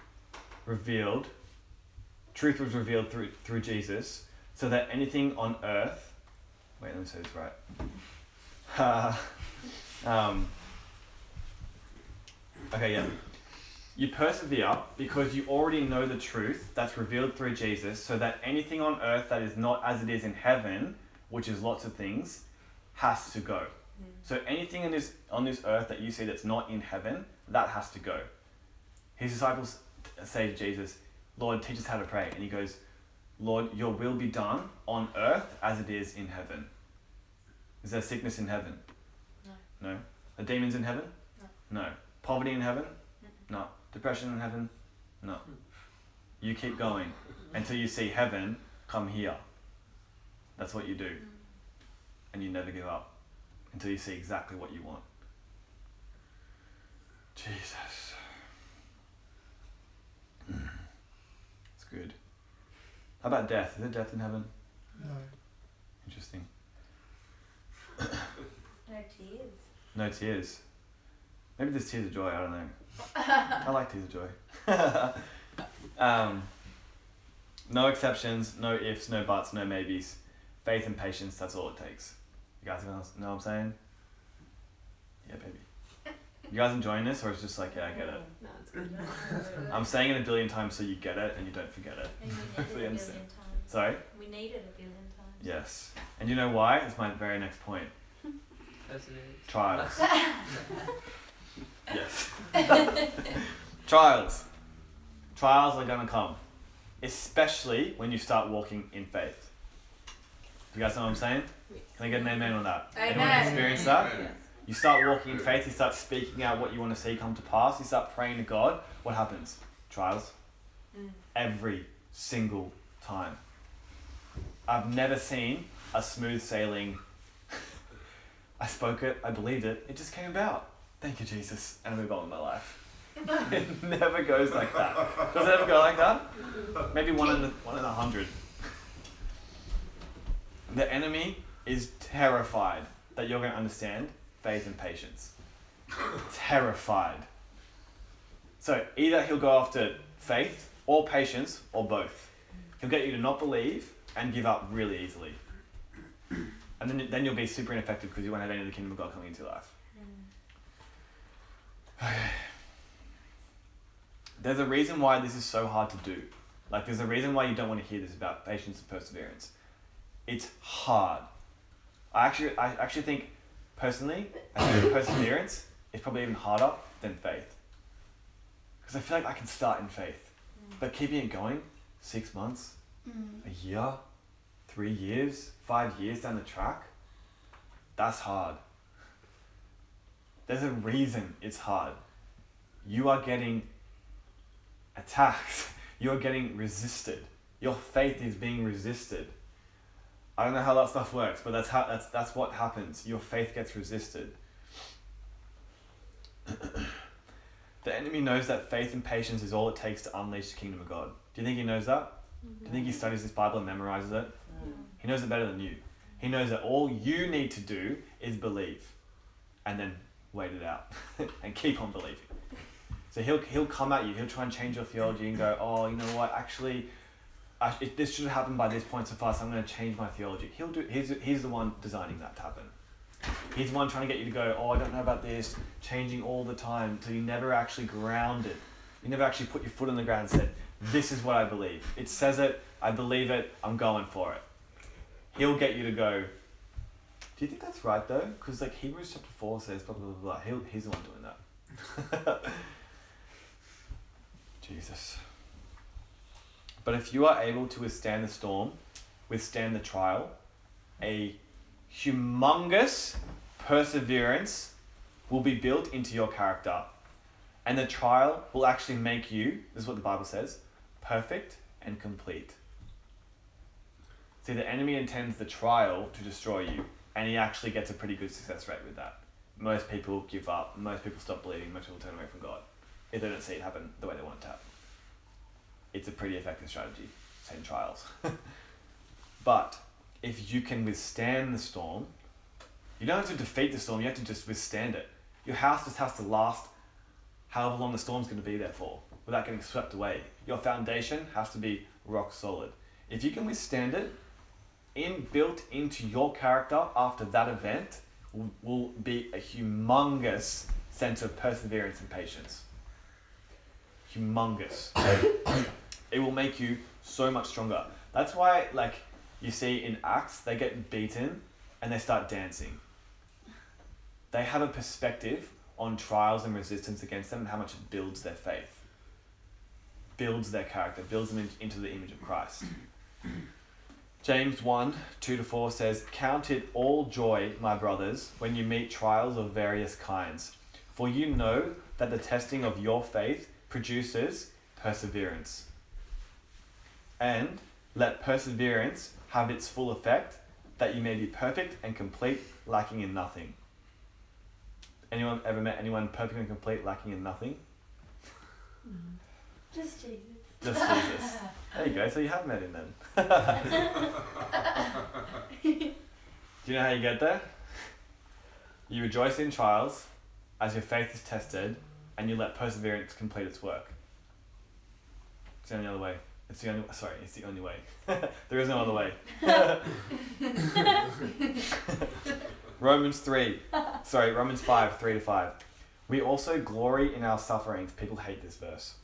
revealed. Truth was revealed through through Jesus, so that anything on earth. Wait, let me say this right. Uh, um, okay, yeah. You persevere because you already know the truth that's revealed through Jesus, so that anything on earth that is not as it is in heaven, which is lots of things, has to go. Mm. So anything in this on this earth that you see that's not in heaven, that has to go. His disciples say to Jesus, Lord, teach us how to pray. And he goes, Lord, your will be done on earth as it is in heaven. Is there sickness in heaven?
No.
No. Are demons in heaven?
No.
No. Poverty in heaven? No. Depression in heaven? No. Hmm. You keep going until you see heaven come here. That's what you do. And you never give up until you see exactly what you want. Jesus. Mm. It's good. How about death? Is there death in heaven?
No.
Interesting.
No tears.
No tears. Maybe there's tears of joy. I don't know. I like tears of joy. um, no exceptions, no ifs, no buts, no maybes. Faith and patience. That's all it takes. You guys know know what I'm saying? Yeah, baby. You guys enjoying this, or it's just like, yeah, I get it.
No, it's
I'm saying it a billion times so you get it and you don't forget it.
And we need it a
you
billion
understand.
times.
Sorry?
We need it a billion times.
Yes. And you know why? It's my very next point. Trials. yes. Trials. Trials are going to come. Especially when you start walking in faith. Do you guys know what I'm saying? Can I get an amen on that? Anyone
Amen.
experience that?
Yes.
You start walking in faith, you start speaking out what you want to see come to pass, you start praying to God. What happens? Trials.
Mm.
Every single time. I've never seen a smooth sailing. I spoke it, I believed it, it just came about. Thank you, Jesus. And I move on with my life. it never goes like that. Does it ever go like that? Maybe one in a, one in a hundred. The enemy is terrified that you're going to understand faith and patience. terrified. So either he'll go after faith or patience or both. He'll get you to not believe and give up really easily. And then, then you'll be super ineffective because you won't have any of the kingdom of God coming into your life. There's a reason why this is so hard to do. Like, there's a reason why you don't want to hear this about patience and perseverance. It's hard. I actually, I actually think, personally, I think perseverance is probably even harder than faith. Because I feel like I can start in faith, mm. but keeping it going, six months, mm. a year, three years, five years down the track, that's hard. There's a reason it's hard. You are getting attacked. You are getting resisted. Your faith is being resisted. I don't know how that stuff works, but that's how that's that's what happens. Your faith gets resisted. the enemy knows that faith and patience is all it takes to unleash the kingdom of God. Do you think he knows that? Do you think he mm-hmm. studies this Bible and memorizes it? Mm. He knows it better than you. He knows that all you need to do is believe and then wait it out and keep on believing. So he'll, he'll come at you, he'll try and change your theology and go, oh, you know what, actually, it, this should have happened by this point so far, so I'm going to change my theology. He'll do, he's, he's the one designing that to happen. He's the one trying to get you to go, oh, I don't know about this, changing all the time, so you never actually grounded. You never actually put your foot on the ground and said, this is what I believe. It says it, I believe it, I'm going for it. He'll get you to go, do you think that's right though? Because like Hebrews chapter 4 says blah blah blah blah. He'll, he's the one doing that. Jesus. But if you are able to withstand the storm, withstand the trial, a humongous perseverance will be built into your character. And the trial will actually make you, this is what the Bible says, perfect and complete. See, the enemy intends the trial to destroy you, and he actually gets a pretty good success rate with that. Most people give up, most people stop believing, most people turn away from God if they don't see it happen the way they want it to happen. It's a pretty effective strategy, send trials. but if you can withstand the storm, you don't have to defeat the storm, you have to just withstand it. Your house just has to last however long the storm's going to be there for without getting swept away. Your foundation has to be rock solid. If you can withstand it, in built into your character after that event will, will be a humongous sense of perseverance and patience. Humongous. it will make you so much stronger. That's why, like, you see in Acts, they get beaten and they start dancing. They have a perspective on trials and resistance against them and how much it builds their faith, builds their character, builds them in, into the image of Christ. James 1 2 to 4 says, Count it all joy, my brothers, when you meet trials of various kinds, for you know that the testing of your faith produces perseverance. And let perseverance have its full effect, that you may be perfect and complete, lacking in nothing. Anyone ever met anyone perfect and complete, lacking in nothing? Mm-hmm.
Just Jesus.
Just Jesus. There you go. So you have met him then. Do you know how you get there? You rejoice in trials as your faith is tested, and you let perseverance complete its work. It's the only other way. It's the only. Sorry, it's the only way. there is no other way. Romans three. Sorry, Romans five, three to five. We also glory in our sufferings. People hate this verse.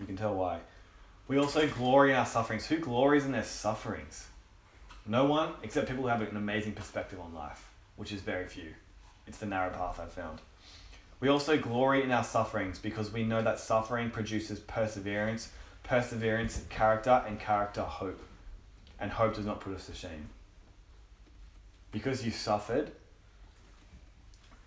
You can tell why. We also glory in our sufferings. Who glories in their sufferings? No one, except people who have an amazing perspective on life, which is very few. It's the narrow path I've found. We also glory in our sufferings because we know that suffering produces perseverance, perseverance, character, and character, hope. And hope does not put us to shame. Because you suffered,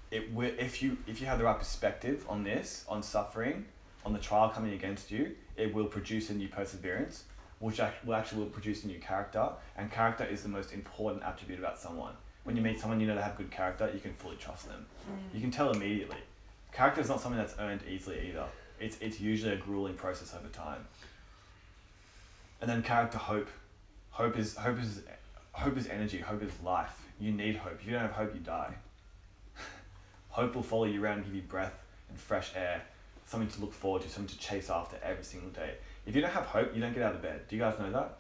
it will, if you if you have the right perspective on this, on suffering, on the trial coming against you, it will produce in you perseverance, which will actually will produce in you character. And character is the most important attribute about someone. When you meet someone you know they have good character, you can fully trust them. Mm. You can tell immediately. Character is not something that's earned easily either. It's it's usually a grueling process over time. And then character hope. Hope is hope is hope is energy, hope is life. You need hope. If you don't have hope, you die. hope will follow you around and give you breath and fresh air, something to look forward to, something to chase after every single day. If you don't have hope, you don't get out of bed. Do you guys know that?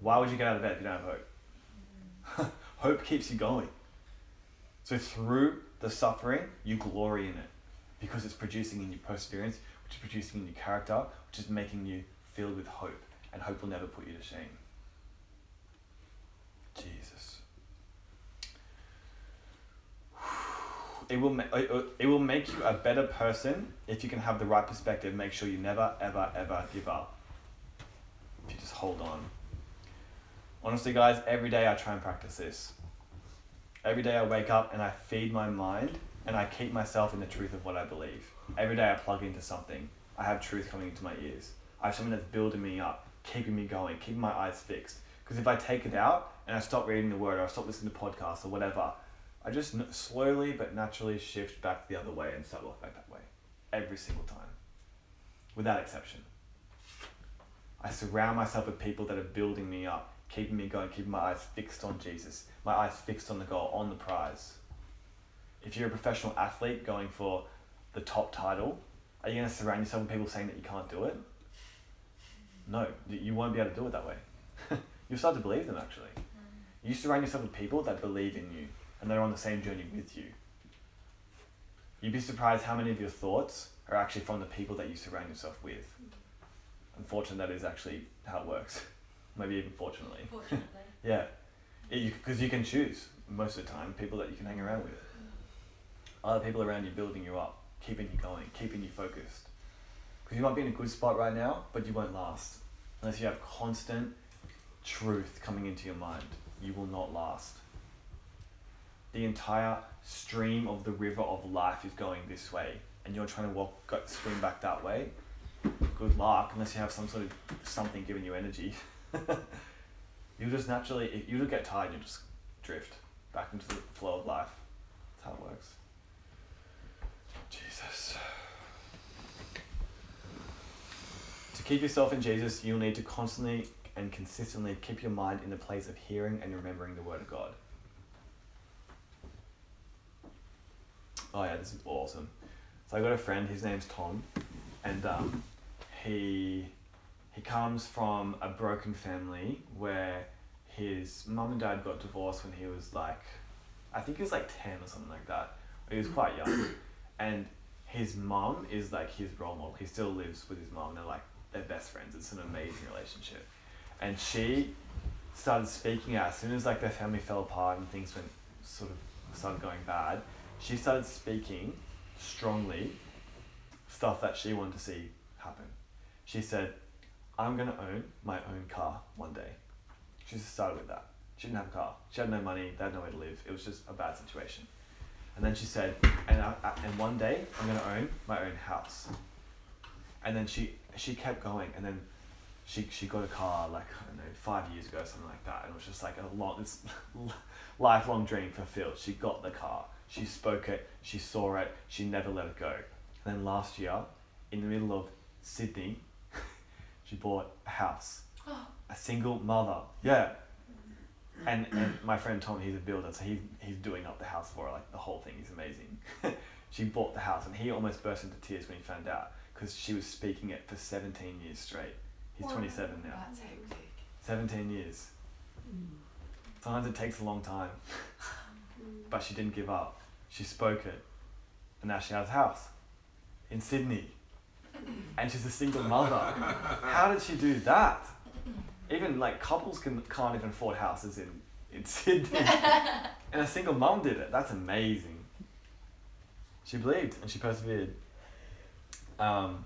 Why would you get out of bed if you don't have hope? hope keeps you going. So through the suffering, you glory in it because it's producing in your perseverance, which is producing in you character, which is making you filled with hope, and hope will never put you to shame. Jesus. It will, ma- it will make you a better person if you can have the right perspective. Make sure you never, ever, ever give up. If you just hold on. Honestly, guys, every day I try and practice this. Every day I wake up and I feed my mind and I keep myself in the truth of what I believe. Every day I plug into something. I have truth coming into my ears. I have something that's building me up, keeping me going, keeping my eyes fixed. Because if I take it out and I stop reading the word or I stop listening to podcasts or whatever, I just slowly but naturally shift back the other way and start walking back that way. Every single time. Without exception. I surround myself with people that are building me up, keeping me going, keeping my eyes fixed on Jesus, my eyes fixed on the goal, on the prize. If you're a professional athlete going for the top title, are you going to surround yourself with people saying that you can't do it? No, you won't be able to do it that way. You'll start to believe them actually. Mm. You surround yourself with people that believe in you and they're on the same journey with you. You'd be surprised how many of your thoughts are actually from the people that you surround yourself with. Mm. Unfortunately, that is actually how it works. Maybe even fortunately.
Fortunately.
Yeah, because you, can choose most of the time people that you can hang around with. Mm. Other people around you building you up, keeping you going, keeping you focused. Because you might be in a good spot right now, but you won't last unless you have constant truth coming into your mind. You will not last. The entire stream of the river of life is going this way, and you're trying to walk, go, swim back that way. Good luck, unless you have some sort of something giving you energy. you'll just naturally, you'll get tired, you'll just drift back into the flow of life. That's how it works. Jesus. To keep yourself in Jesus, you'll need to constantly and consistently keep your mind in the place of hearing and remembering the Word of God. Oh yeah, this is awesome. So I got a friend. His name's Tom, and um, he he comes from a broken family where his mum and dad got divorced when he was like, I think he was like ten or something like that. He was quite young, and his mom is like his role model. He still lives with his mom. They're like they're best friends. It's an amazing relationship, and she started speaking out as soon as like their family fell apart and things went sort of started going bad. She started speaking strongly stuff that she wanted to see happen. She said, I'm to own my own car one day. She just started with that. She didn't have a car. She had no money. They had nowhere to live. It was just a bad situation. And then she said, and, I, I, and one day I'm going to own my own house. And then she, she kept going. And then she, she got a car like, I don't know, five years ago, or something like that. And it was just like a long, this lifelong dream fulfilled. She got the car. She spoke it. She saw it. She never let it go. And then last year, in the middle of Sydney, she bought a house. A single mother. Yeah. Mm. And, and my friend Tom, he's a builder, so he, he's doing up the house for her. Like the whole thing is amazing. she bought the house, and he almost burst into tears when he found out because she was speaking it for 17 years straight. He's
Wow.
Oh,27 now.
That's hectic.
17 years. Mm. Sometimes it takes a long time, but she didn't give up. She spoke it, And now she has a house in Sydney. And she's a single mother. How did she do that? Even like couples can, can't even afford houses in, in Sydney. and a single mom did it. That's amazing. She believed and she persevered. Um,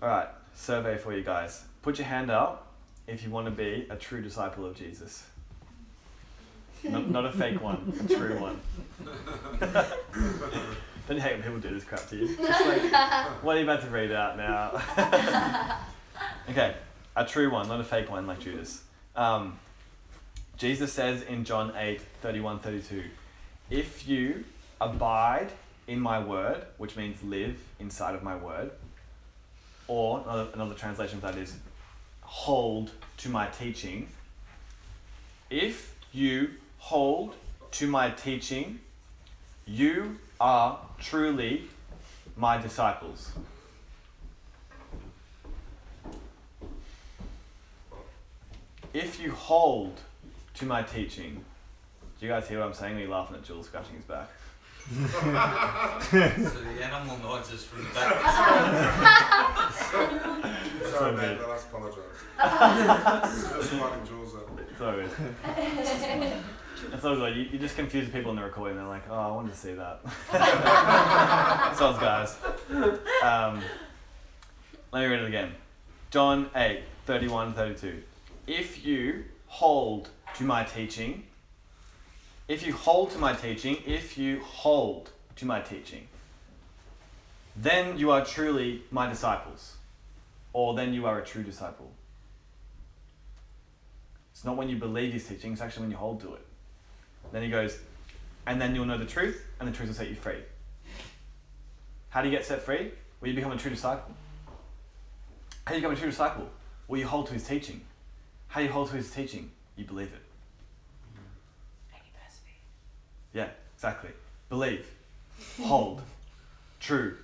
all right, survey for you guys. Put your hand up if you want to be a true disciple of Jesus. Not, not a fake one, a true one. Don't you hate when people do this crap to you? Like, what are you about to read out now? okay, a true one, not a fake one like Judas. Um, Jesus says in John 8 31 32, If you abide in my word, which means live inside of my word, or another, another translation of that is hold to my teaching. If you hold to my teaching, you are truly my disciples. If you hold to my teaching, do you guys hear what I'm saying? Are you laughing at Jules scratching his back?
so the animal nods us from the back.
Sorry, mate, but I apologise. Just winding Jules up.
It's all good. It's all good. You, you just confuse the people in the recording. They're like, oh, I wanted to see that. Sounds guys. Um, let me read it again. John 8, 31, 32. If you hold to my teaching, if you hold to my teaching, if you hold to my teaching, then you are truly my disciples. Or then you are a true disciple. It's not when you believe his teaching, it's actually when you hold to it. Then he goes, and then you'll know the truth, and the truth will set you free. How do you get set free? Well, you become a true disciple. How do you become a true disciple? Well, you hold to his teaching. How do you hold to his teaching? You believe it. Yeah, exactly. Believe, hold, true,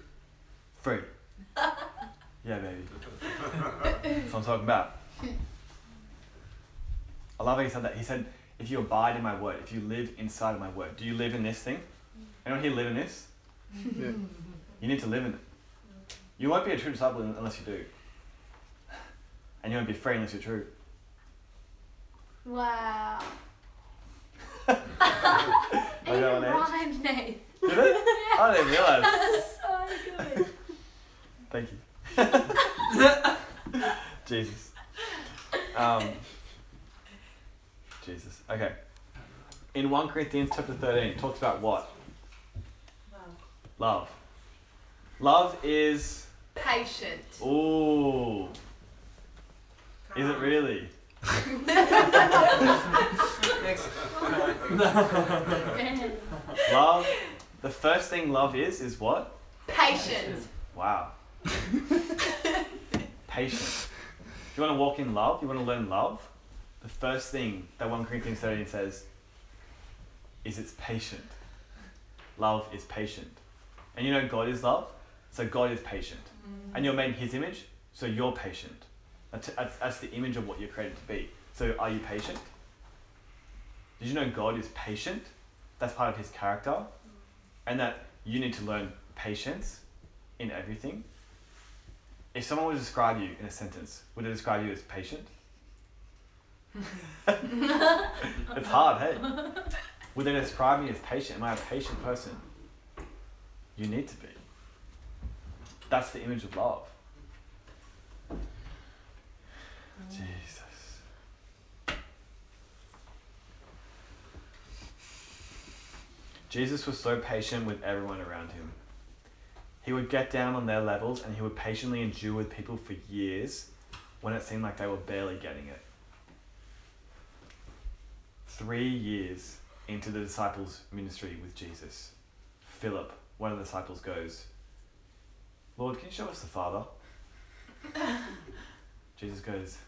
free. Yeah, baby. That's what I'm talking about. I love how he said that. He said, if you abide in my word, if you live inside of my word, do you live in this thing? Anyone here live in this?
Yeah.
You need to live in it. You won't be a true disciple unless you do. And you won't be free unless you're true.
Wow.
That
Even
eh?
rhymed, Nate.
Did it? I didn't realise.
so good.
Thank you. Jesus. Um, Jesus. Okay. In 1 Corinthians chapter 13, it talks about what? Love. Love is.
Patient.
Ooh. Is it really?
Next.
Love. The first thing love is, is what?
Patient.
Wow. Patience. If you want to walk in love, you want to learn love, the first thing that 1 Corinthians 13 says is it's patient. Love is patient. And you know God is love, so God is patient. Mm. And you're made in His image, so you're patient. That's, that's, the image of what you're created to be. So are you patient? Did you know God is patient? That's part of His character. And that you need to learn patience in everything. If someone were to describe you in a sentence, would it describe you as patient? it's hard, hey? Would they describe me as patient? Am I a patient person? You need to be. That's the image of love. Jesus. Jesus was so patient with everyone around him. He would get down on their levels and he would patiently endure with people for years when it seemed like they were barely getting it. Three years into the disciples' ministry with Jesus, Philip, one of the disciples, goes, Lord, can you show us the Father? Jesus goes,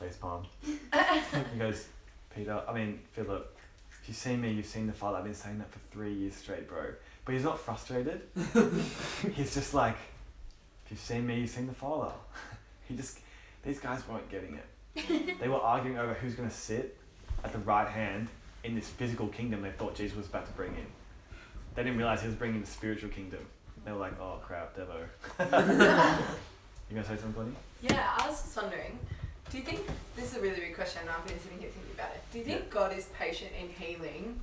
face palm. he goes, Peter, I mean, Philip, if you've seen me, you've seen the Father. I've been saying that for three years straight, bro. But he's not frustrated. he's just like, if you've seen me, you've seen the Father. he just, these guys weren't getting it. they were arguing over who's going to sit at the right hand in this physical kingdom they thought Jesus was about to bring in. they didn't realize he was bringing the spiritual kingdom. They were like, oh crap, Devo. you gonna say something funny?
Yeah, I was just wondering, do you think this is a really big question? and I've been sitting here thinking about it. Do you think God is patient in healing,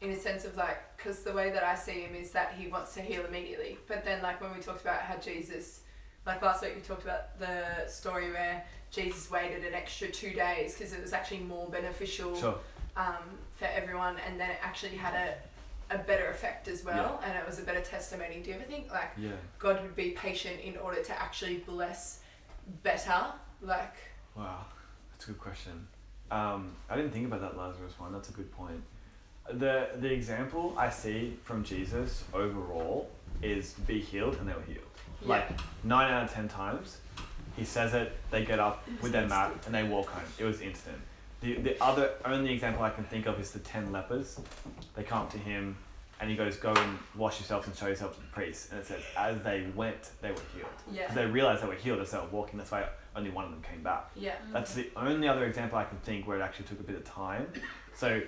in a sense of like, because the way that I see him is that he wants to heal immediately, but then like when we talked about how Jesus, like last week we talked about the story where Jesus waited an extra two days because it was actually more beneficial
Sure.
um, for everyone, and then it actually had a a better effect as well, and it was a better testimony. Do you ever think like
Yeah.
God would be patient in order to actually bless better? Like,
Wow, that's a good question. Um, I didn't think about that Lazarus one. That's a good point. The the example I see from Jesus overall is be healed and they were healed. Like nine out of ten times, he says it. They get up with their mat and they walk home. It was instant. The the other only example I can think of is the ten lepers. They come up to him, and he goes, "Go and wash yourselves and show yourselves to the priest." And it says, as they went, they were healed.
yeah,
Because they realized they were healed as they were walking. That's why only one of them came back.
yeah,
That's the only other example I can think where it actually took a bit of time. So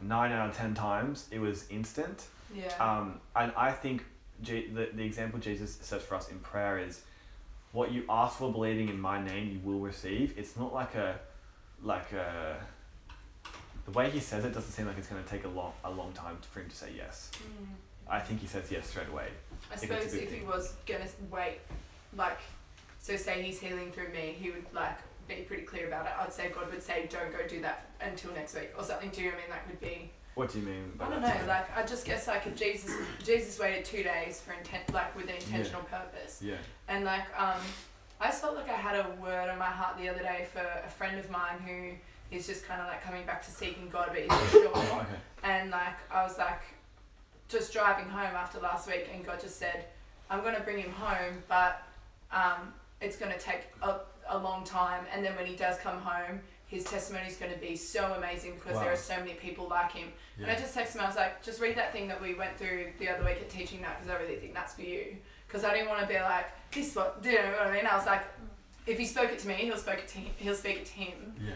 nine out of ten times it was instant.
yeah,
Um, and I think Je- the, the example Jesus says for us in prayer is what you ask for believing in my name you will receive. It's not like a like a the way he says it doesn't seem like it's going to take a long a long time for him to say yes.
Mm.
I think he says yes straight away.
I
think it's a
suppose if he was gonna wait, like, so say he's healing through me, he would like be pretty clear about it. I'd say God would say, "Don't go do that until next week" or something. Do you know what I mean? That would be.
What do you mean? by
I don't know. Like, I just guess like if Jesus Jesus waited two days for intent, like with an intentional purpose,
Yeah.
And like, um, I just felt like I had a word on my heart the other day for a friend of mine who is just kind of like coming back to seeking God, but he's sure.
Okay.
And like, I was like, just driving home after last week, and God just said, I'm gonna bring him home, but um, it's gonna take a, a long time. And then when he does come home, his testimony is gonna be so amazing because there are so many people like him. And I just texted him, I was like, just read that thing that we went through the other week at teaching that because I really think that's for you. Because I didn't want to be like, this what, do you know what I mean? I was like, if he spoke it to me, he'll speak it to him, he'll speak it to him.
Yeah.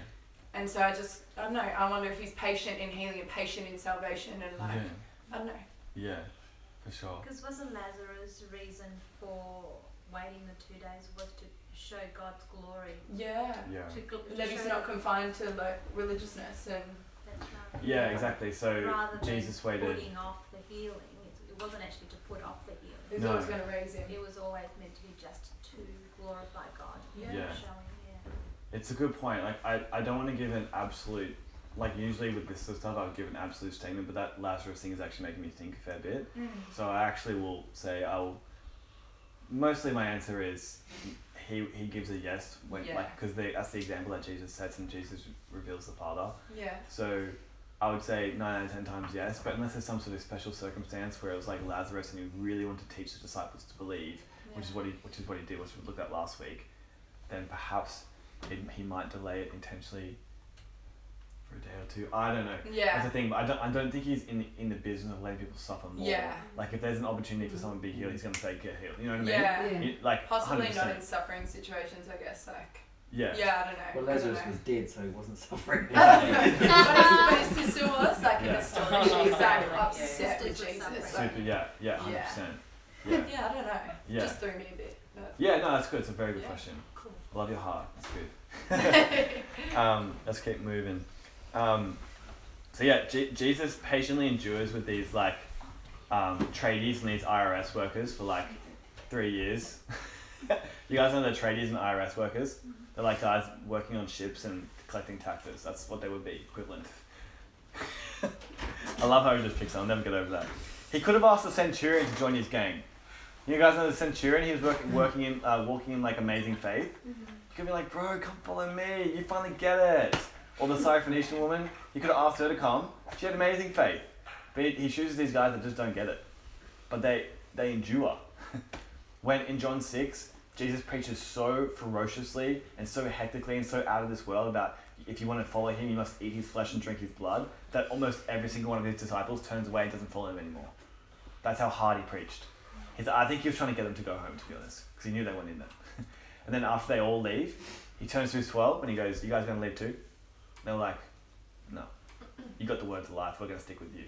And so I just, I don't know, I wonder if he's patient in healing and patient in salvation and like,
Yeah.
I don't know.
Yeah. For sure.
Because wasn't Lazarus' reason for waiting the two days was to show God's glory?
Yeah.
Yeah.
To, gl- to
That he's
show
not confined to like religiousness and
That's right.
Yeah, exactly. So
Rather than
Jesus waited.
putting off the healing, it, it wasn't actually to put off the healing.
he's
No.
always going to raise him.
It was always meant to be just to glorify God.
Yeah.
Yeah.
Showing, yeah.
It's a good point. Like I, I don't want to give an absolute like usually with this sort of stuff I would give an absolute statement, but that Lazarus thing is actually making me think a fair bit.
Mm.
So I actually will say I'll mostly my answer is he he gives a yes when
Yeah.
like because that's the example that Jesus sets and Jesus reveals the Father.
Yeah.
So I would say nine out of ten times yes, but unless there's some sort of special circumstance where it was like Lazarus and he really wanted to teach the disciples to believe, which is what he which is what he did, which we looked at last week, then perhaps it, he might delay it intentionally for a day or two. I don't know. Yeah. That's
Yeah.
the thing, but I don't I don't think he's in the, in the business of letting people suffer more.
Yeah.
Like if there's an opportunity for someone to be healed, he's gonna say get healed. You know what I mean?
Yeah.
Yeah.
It- like
Possibly
100%.
not in suffering situations, I guess. Like,
Yeah.
yeah, I don't know.
Well, Lazarus
know.
was dead, so he wasn't suffering.
but, his, but his sister was like in
Yeah.
the story. She was like
Yeah.
upset with Jesus.
suffering.
Like,
Super. Yeah. Yeah. Hundred
Yeah.
percent. Yeah.
yeah, I don't know.
Yeah.
Just threw me a bit. But.
Yeah. No, that's good. It's a very good
Yeah.
question.
Cool.
I love your heart. That's good. um, let's keep moving. Um, so yeah, J- Jesus patiently endures with these like um, tradies and these IRS workers for like three years. you guys know the tradies and IRS workers? They're like guys working on ships and collecting taxes. That's what they would be equivalent. I love how he just picks on. I'll never get over that. He could have asked the centurion to join his gang. You guys know the centurion? He was working, working in, uh, walking in like amazing faith. You could be like, bro, come follow me. You finally get it. Or the Syrophoenician woman, he could have asked her to come. She had amazing faith. But he, chooses these guys that just don't get it. But they, they endure. when in John 6, Jesus preaches so ferociously and so hectically and so out of this world about if you want to follow him, you must eat his flesh and drink his blood, that almost every single one of his disciples turns away and doesn't follow him anymore. That's how hard he preached. He's, I think he was trying to get them to go home, to be honest, because he knew they weren't in there. and then after they all leave, he turns to his 12 and he goes, You guys going to leave too? And they're like, No. You got the word to life. We're going to stick with you.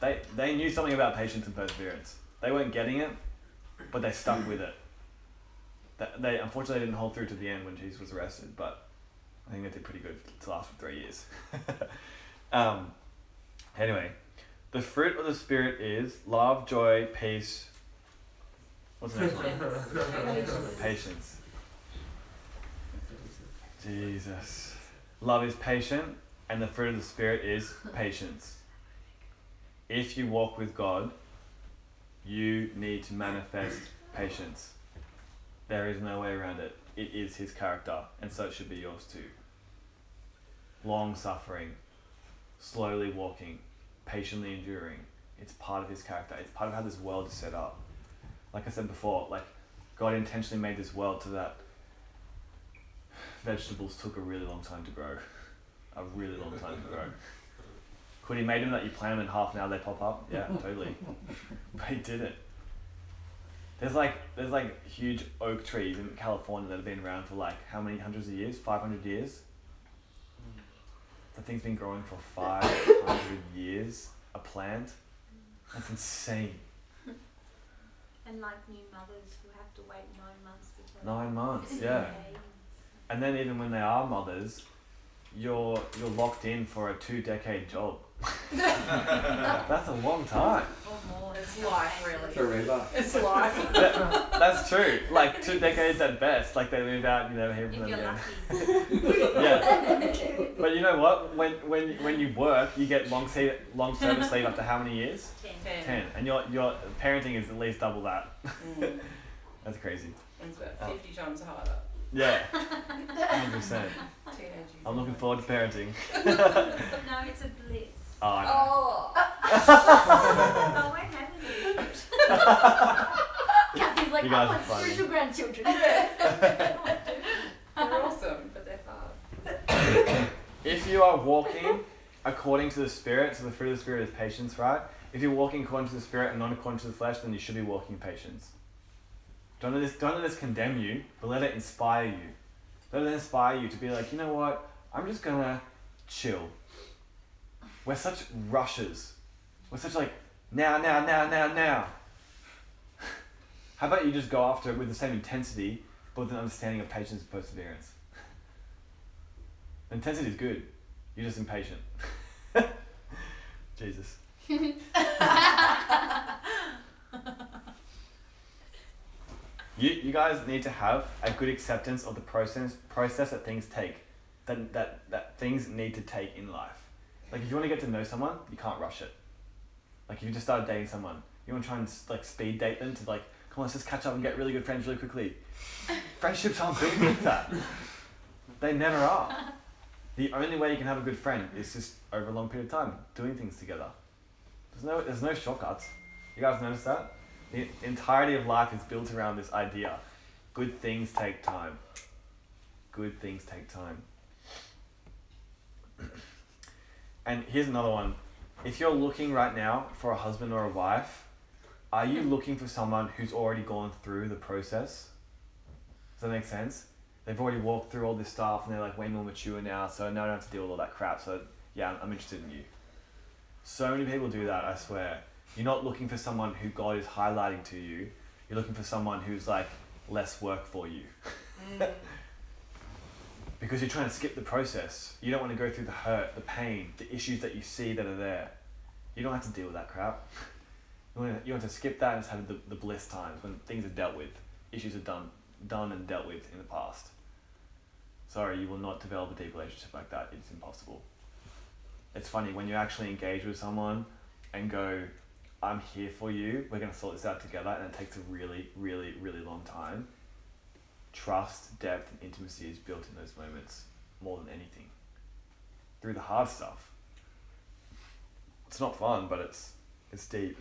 they they knew something about patience and perseverance. They weren't getting it, but they stuck with it. That they unfortunately didn't hold through to the end when Jesus was arrested, but I think they did pretty good to last for three years. um, anyway, the fruit of the spirit is love, joy, peace. What's the next one? Patience. Jesus. Love is patient, and the fruit of the Spirit is patience. If you walk with God, you need to manifest patience. There is no way around it. It is His character, and so it should be yours too. Long suffering, slowly walking, patiently enduring. It's part of His character. It's part of how this world is set up. Like I said before, like God intentionally made this world so that vegetables took a really long time to grow. A really long time to grow. Could he made them that you plant them in half an hour they pop up? Yeah, totally. But he didn't. There's like there's like huge oak trees in California that have been around for like how many hundreds of years? Five hundred years. The thing's been growing for five hundred years. A plant. That's insane.
And like new mothers who have to wait nine months before.
Nine months,
they
yeah.
Have babies.
And then even when they are mothers, you're you're locked in for a two decade job. That's a long time.
Or more.
It's life, really.
Forever.
It's life.
That- that's true. Like two decades at best. Like they moved out, you never hear from
If
them again. Yeah. But you know what? When when when you work, you get long se- long service leave up to how many years?
Ten.
Ten. And your your parenting is at least double that.
Mm.
That's crazy.
It's about
Oh.
50 times harder.
Yeah. Hundred percent. I'm looking forward to parenting.
No, it's a bliss.
Oh, I know.
Oh.
oh, we're having it.
Kathy's like,
You
I
are
want
funny.
spiritual grandchildren.
They're awesome, but they're hard.
If you are walking according to the Spirit, so the fruit of the Spirit is patience, right? If you're walking according to the Spirit and not according to the flesh, then you should be walking in patience. Don't let this, don't let this condemn you, but let it inspire you. Let it inspire you to be like, you know what? I'm just gonna chill. We're such rushes. We're such like, now, now, now, now, now. How about you just go after it with the same intensity, but with an understanding of patience and perseverance? Intensity is good. You're just impatient. Jesus. you, you guys need to have a good acceptance of the process process that things take. That, that, that things need to take in life. Like if you want to get to know someone, you can't rush it. Like if you just started dating someone, you want to try and like speed date them to like, come on, let's just catch up and get really good friends really quickly. Friendships aren't built like that. They never are. The only way you can have a good friend is just over a long period of time, doing things together. There's no, there's no shortcuts. You guys notice that? The entirety of life is built around this idea. Good things take time. Good things take time. and here's another one. If you're looking right now for a husband or a wife, are you looking for someone who's already gone through the process? Does that make sense? They've already walked through all this stuff and they're like way more mature now, so now I don't have to deal with all that crap. So yeah, I'm, interested in you. So many people do that, I swear. You're not looking for someone who God is highlighting to you. You're looking for someone who's like less work for you. Mm. because you're trying to skip the process. You don't want to go through the hurt, the pain, the issues that you see that are there. You don't have to deal with that crap. You want to, you want to skip that and just have the, the bliss times when things are dealt with, issues are done, done and dealt with in the past. Sorry, you will not develop a deep relationship like that. It's impossible. It's funny when you actually engage with someone and go, I'm here for you, we're going to sort this out together, and it takes a really, really, really long time. Trust, depth, and intimacy is built in those moments more than anything. Through the hard stuff. It's not fun, but it's it's deep.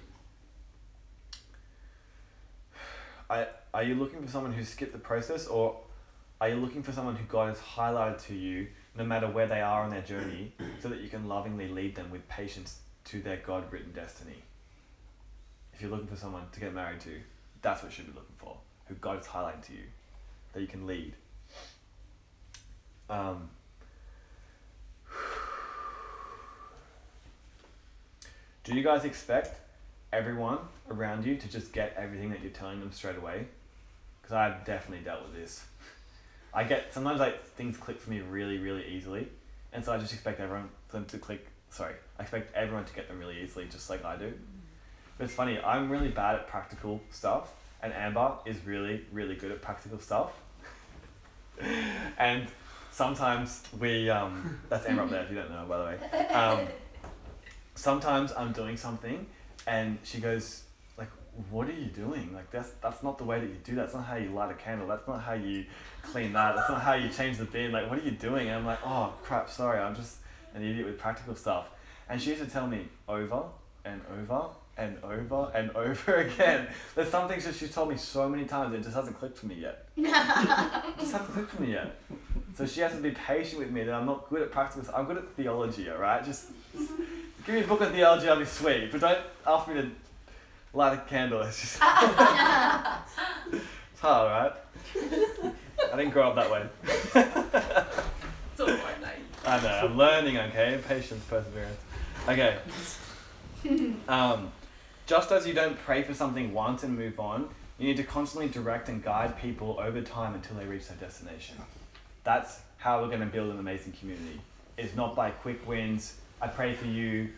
I, are you looking for someone who skipped the process, or are you looking for someone who God has highlighted to you, no matter where they are on their journey, so that you can lovingly lead them with patience to their God written destiny? If you're looking for someone to get married to, that's what you should be looking for, who God is highlighting to you, that you can lead. Um, Do you guys expect everyone around you to just get everything that you're telling them straight away? Because I've definitely dealt with this. I get sometimes like things click for me really, really easily, and so I just expect everyone them to click. Sorry, I expect everyone to get them really easily, just like I do. It's funny. I'm really bad at practical stuff, and Amber is really, really good at practical stuff. and sometimes we um, that's Amber up there if you don't know by the way. Um, sometimes I'm doing something and she goes like what are you doing? Like that's that's not the way that you do that. That's not how you light a candle. That's not how you clean that. That's not how you change the bin like what are you doing? And I'm like oh crap sorry. I'm just an idiot with practical stuff. And she used to tell me over and over and over and over again there's some things that she's told me so many times it just hasn't clicked for me yet it just hasn't clicked for me yet so she has to be patient with me that I'm not good at practical I'm good at theology alright just Give me a book of theology, I'll be sweet. But don't ask me to light a candle. It's just. it's hard, right? I didn't grow up that way.
It's all right, mate.
I know, I'm learning, okay? Patience, perseverance. Okay. Um, just as you don't pray for something once and move on, you need to constantly direct and guide people over time until they reach their destination. That's how we're going to build an amazing community. It's not by quick wins, I pray for you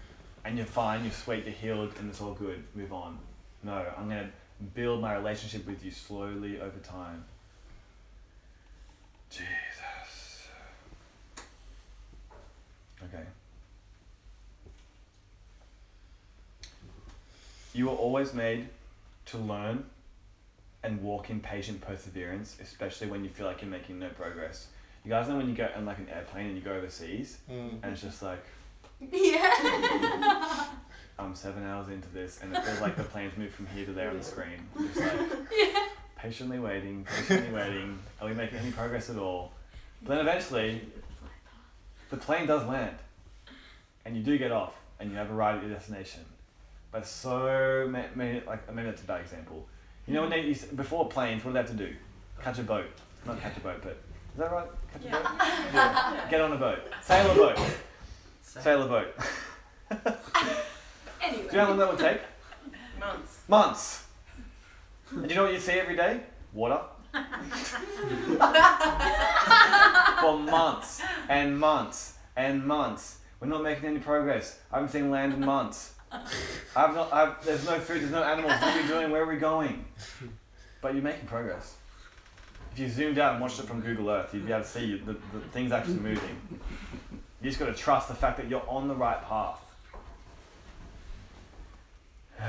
and you're fine, you're sweet, you're healed, and it's all good, move on. No, I'm going to build my relationship with you slowly over time. Jesus. Okay. You were always made to learn and walk in patient perseverance, especially when you feel like you're making no progress. You guys know when you go on like an airplane and you go overseas
Mm.
and it's just like
Yeah.
I'm seven hours into this and it feels like the plane's moved from here to there on the screen. I'm just like
yeah.
patiently waiting, patiently waiting. Are we making any progress at all? But then eventually the plane does land and you do get off and you have arrived at your destination. But so ma- many, like maybe that's a bad example. You know when they used before planes, what do they have to do? Catch a boat. Not catch a boat, but is that right? Catch a boat. Yeah. Get on a boat. Sail a boat. Sail a boat.
Anyway,
Do you know how long that would take?
months.
Months. And do you know what you see every day? Water. For months and months and months. We're not making any progress. I haven't seen land in months. I've not, I've, there's no food, there's no animals. What are we doing? Where are we going? But you're making progress. If you zoomed out and watched it from Google Earth, you'd be able to see the, the things actually moving. You just got to trust the fact that you're on the right path.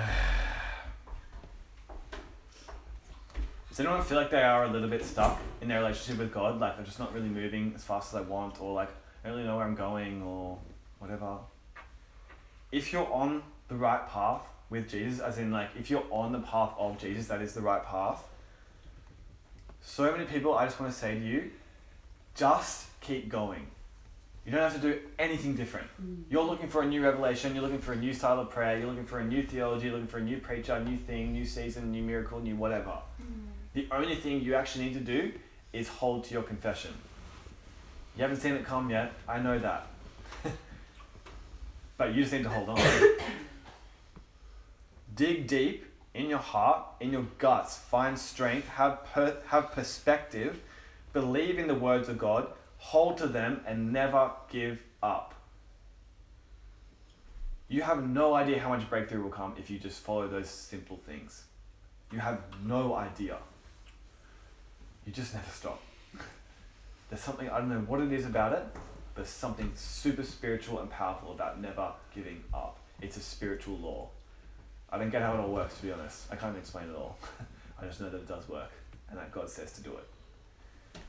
Does anyone feel like they are a little bit stuck in their relationship with God? Like they're just not really moving as fast as I want, or like I don't really know where I'm going, or whatever. If you're on the right path with Jesus, as in like if you're on the path of Jesus, that is the right path. So many people, I just want to say to you, just keep going. You don't have to do anything different. Mm. You're looking for a new revelation, you're looking for a new style of prayer, you're looking for a new theology, you're looking for a new preacher, new thing, new season, new miracle, new whatever. Mm. The only thing you actually need to do is hold to your confession. You haven't seen it come yet, I know that. but you just need to hold on. Dig deep in your heart, in your guts, find strength, have, per- have perspective, believe in the words of God, hold to them, and never give up. You have no idea how much breakthrough will come if you just follow those simple things. You have no idea. You just never stop. There's something, I don't know what it is about it, but something super spiritual and powerful about never giving up. It's a spiritual law. I don't get how it all works, to be honest. I can't explain it all. I just know that it does work and that God says to do it.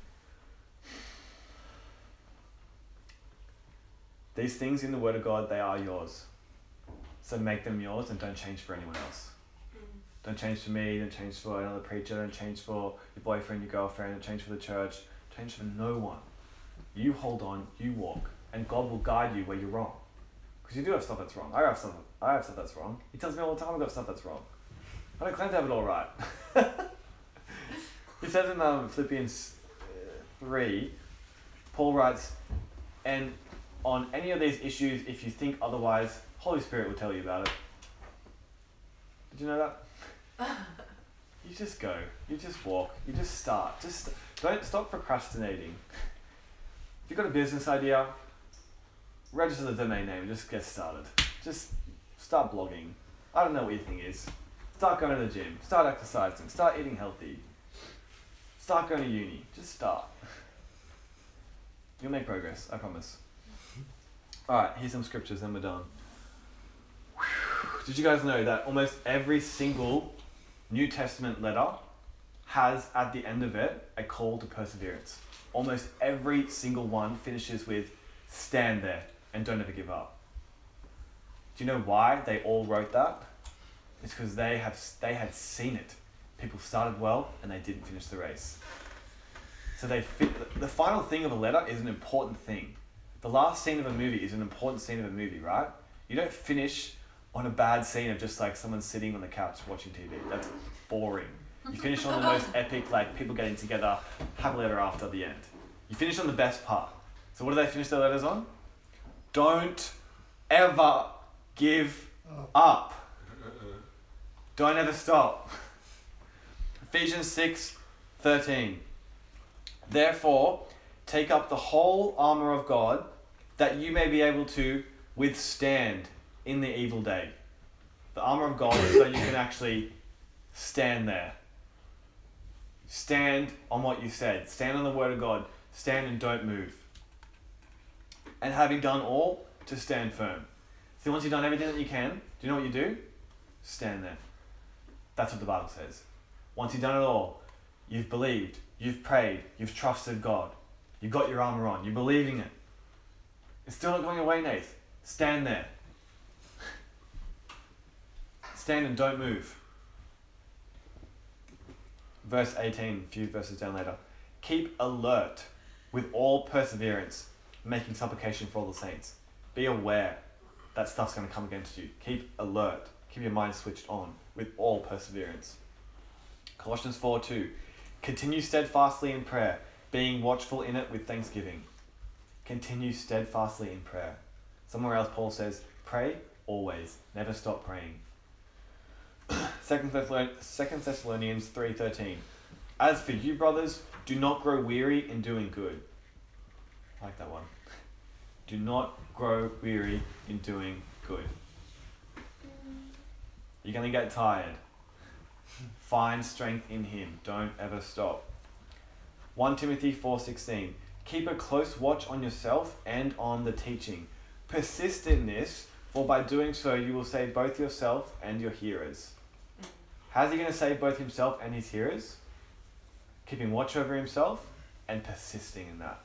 These things in the Word of God, they are yours. So make them yours and don't change for anyone else. Don't change for me, don't change for another preacher, don't change for your boyfriend, your girlfriend, don't change for the church, change for no one. You hold on, you walk, and God will guide you where you're wrong. Because you do have stuff that's wrong. I have stuff I have stuff that's wrong. He tells me all the time I've got stuff that's wrong. I don't claim to have it all right. he says in um, Philippians uh, 3, Paul writes, and on any of these issues if you think otherwise. Holy Spirit will tell you about it. Did you know that? you just go. You just walk. You just start. Just don't stop procrastinating. If you've got a business idea, register the domain name just get started. Just start blogging. I don't know what your thing is. Start going to the gym. Start exercising. Start eating healthy. Start going to uni. Just start. You'll make progress, I promise. Alright, here's some scriptures, then we're done. Did you guys know that almost every single New Testament letter has at the end of it a call to perseverance? Almost every single one finishes with stand there and don't ever give up. Do you know why they all wrote that? It's because they have they had seen it. People started well and they didn't finish the race. So they fit, the final thing of a letter is an important thing. The last scene of a movie is an important scene of a movie, right? You don't finish on a bad scene of just like someone sitting on the couch watching TV. That's boring. You finish on the most epic, like people getting together, have a letter after the end. You finish on the best part. So what do they finish their letters on? Don't ever give up. Don't ever stop. Ephesians 6 13. Therefore, take up the whole armor of God that you may be able to withstand in the evil day. The armor of God so you can actually stand there. Stand on what you said. Stand on the word of God. Stand and don't move. And having done all, to stand firm. See, once you've done everything that you can, do you know what you do? Stand there. That's what the Bible says. Once you've done it all, you've believed, you've prayed, you've trusted God, you've got your armor on, you're believing it. It's still not going away, Nath. Stand there. Stand and don't move. Verse 18, a few verses down later. Keep alert with all perseverance, making supplication for all the saints. Be aware that stuff's going to come against you. Keep alert. Keep your mind switched on with all perseverance. Colossians 4 2. Continue steadfastly in prayer, being watchful in it with thanksgiving. Continue steadfastly in prayer. Somewhere else, Paul says, pray always, never stop praying. 2 Thessalonians 3.13 As for you, brothers, do not grow weary in doing good. I like that one. Do not grow weary in doing good. You're going to get tired. Find strength in him. Don't ever stop. 1 Timothy 4:16 Keep a close watch on yourself and on the teaching. Persist in this, for by doing so you will save both yourself and your hearers. How's he going to save both himself and his hearers? Keeping watch over himself and persisting in that.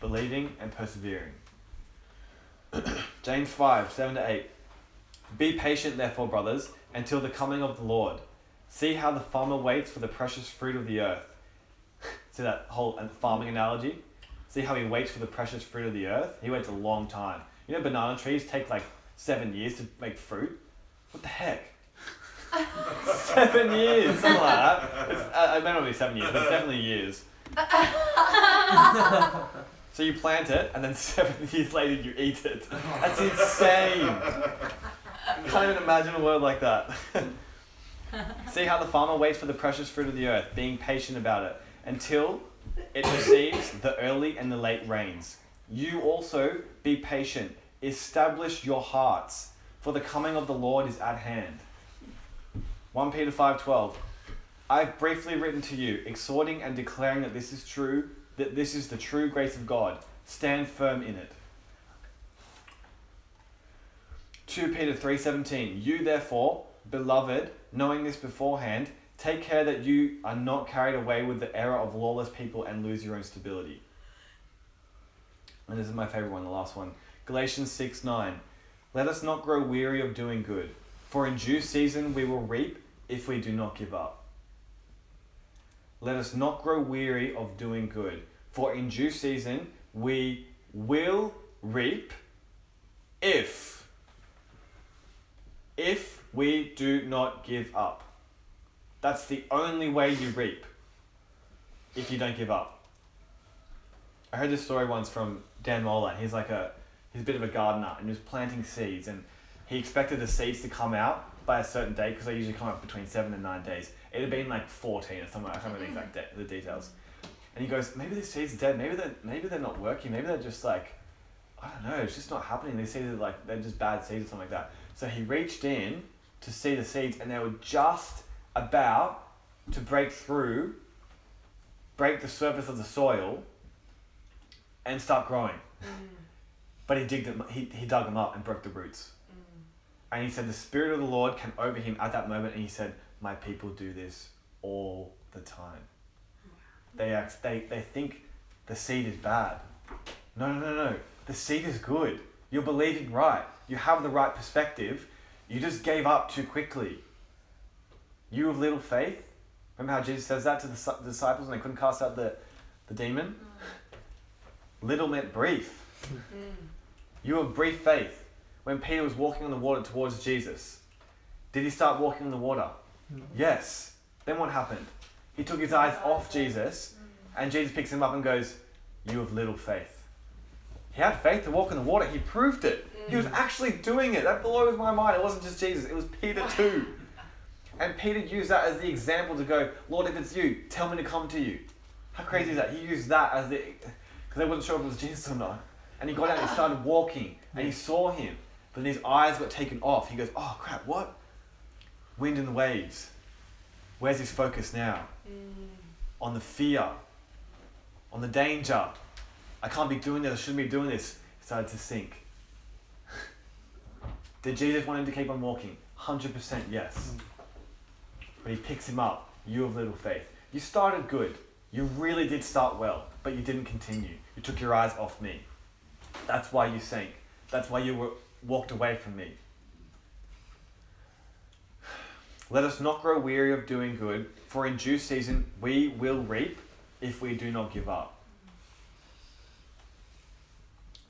Believing and persevering. James 5, 7 to 8. Be patient, therefore, brothers, until the coming of the Lord. See how the farmer waits for the precious fruit of the earth. See that whole farming analogy? See how he waits for the precious fruit of the earth? He waits a long time. You know, banana trees take like seven years to make fruit? What the heck? seven years, something like that. It's, uh, it may not be seven years, but it's definitely years. so you plant it, and then seven years later you eat it. Oh. That's insane. I can't even imagine a word like that. See how the farmer waits for the precious fruit of the earth, being patient about it, until it receives the early and the late rains. You also be patient. Establish your hearts, for the coming of the Lord is at hand. 1 Peter 5:12 I've briefly written to you, exhorting and declaring that this is true, that this is the true grace of God. Stand firm in it. 2 Peter 3:17 You therefore, beloved, knowing this beforehand, take care that you are not carried away with the error of lawless people and lose your own stability. And this is my favorite one, the last one. Galatians 6 9. Let us not grow weary of doing good, for in due season we will reap if we do not give up. Let us not grow weary of doing good, for in due season we will reap if if we do not give up. That's the only way you reap if you don't give up. I heard this story once from Dan Mohler. He's like a he's a bit of a gardener and he was planting seeds and he expected the seeds to come out by a certain date because they usually come out between seven and nine days. It had been like 14 or something. I can't remember the exact de- the details. And he goes, maybe these seeds are dead. Maybe they're, maybe they're not working. Maybe they're just like, I don't know. It's just not happening. These seeds are like, they're just bad seeds or something like that. So he reached in to see the seeds and they were just about to break through, break the surface of the soil and start growing. Mm. But he digged them, he, he dug them up and broke the roots. Mm. And he said, The Spirit of the Lord came over him at that moment, and he said, My people do this all the time. They, act, they, they think the seed is bad. No, no, no, no. The seed is good. You're believing right. You have the right perspective. You just gave up too quickly. You of little faith. Remember how Jesus says that to the disciples when they couldn't cast out the, the demon? Mm. Little meant brief. Mm. You have brief faith. When Peter was walking on the water towards Jesus, did he start walking on the water? Yes. Then what happened? He took his eyes off Jesus, and Jesus picks him up and goes, You have little faith. He had faith to walk in the water. He proved it. He was actually doing it. That blows my mind. It wasn't just Jesus, it was Peter too. And Peter used that as the example to go, Lord, if it's you, tell me to come to you. How crazy is that? He used that as the, because they wasn't sure if it was Jesus or not. And he got out and started walking, and he saw him. But then his eyes got taken off. He goes, Oh crap, what? Wind and the waves. Where's his focus now? Mm. On the fear, on the danger. I can't be doing this, I shouldn't be doing this. He started to sink. Did Jesus want him to keep on walking? 100% yes. Mm. But he picks him up. You of little faith. You started good. You really did start well, but you didn't continue. You took your eyes off me. That's why you sank. That's why you were, walked away from me. Let us not grow weary of doing good, for in due season we will reap if we do not give up.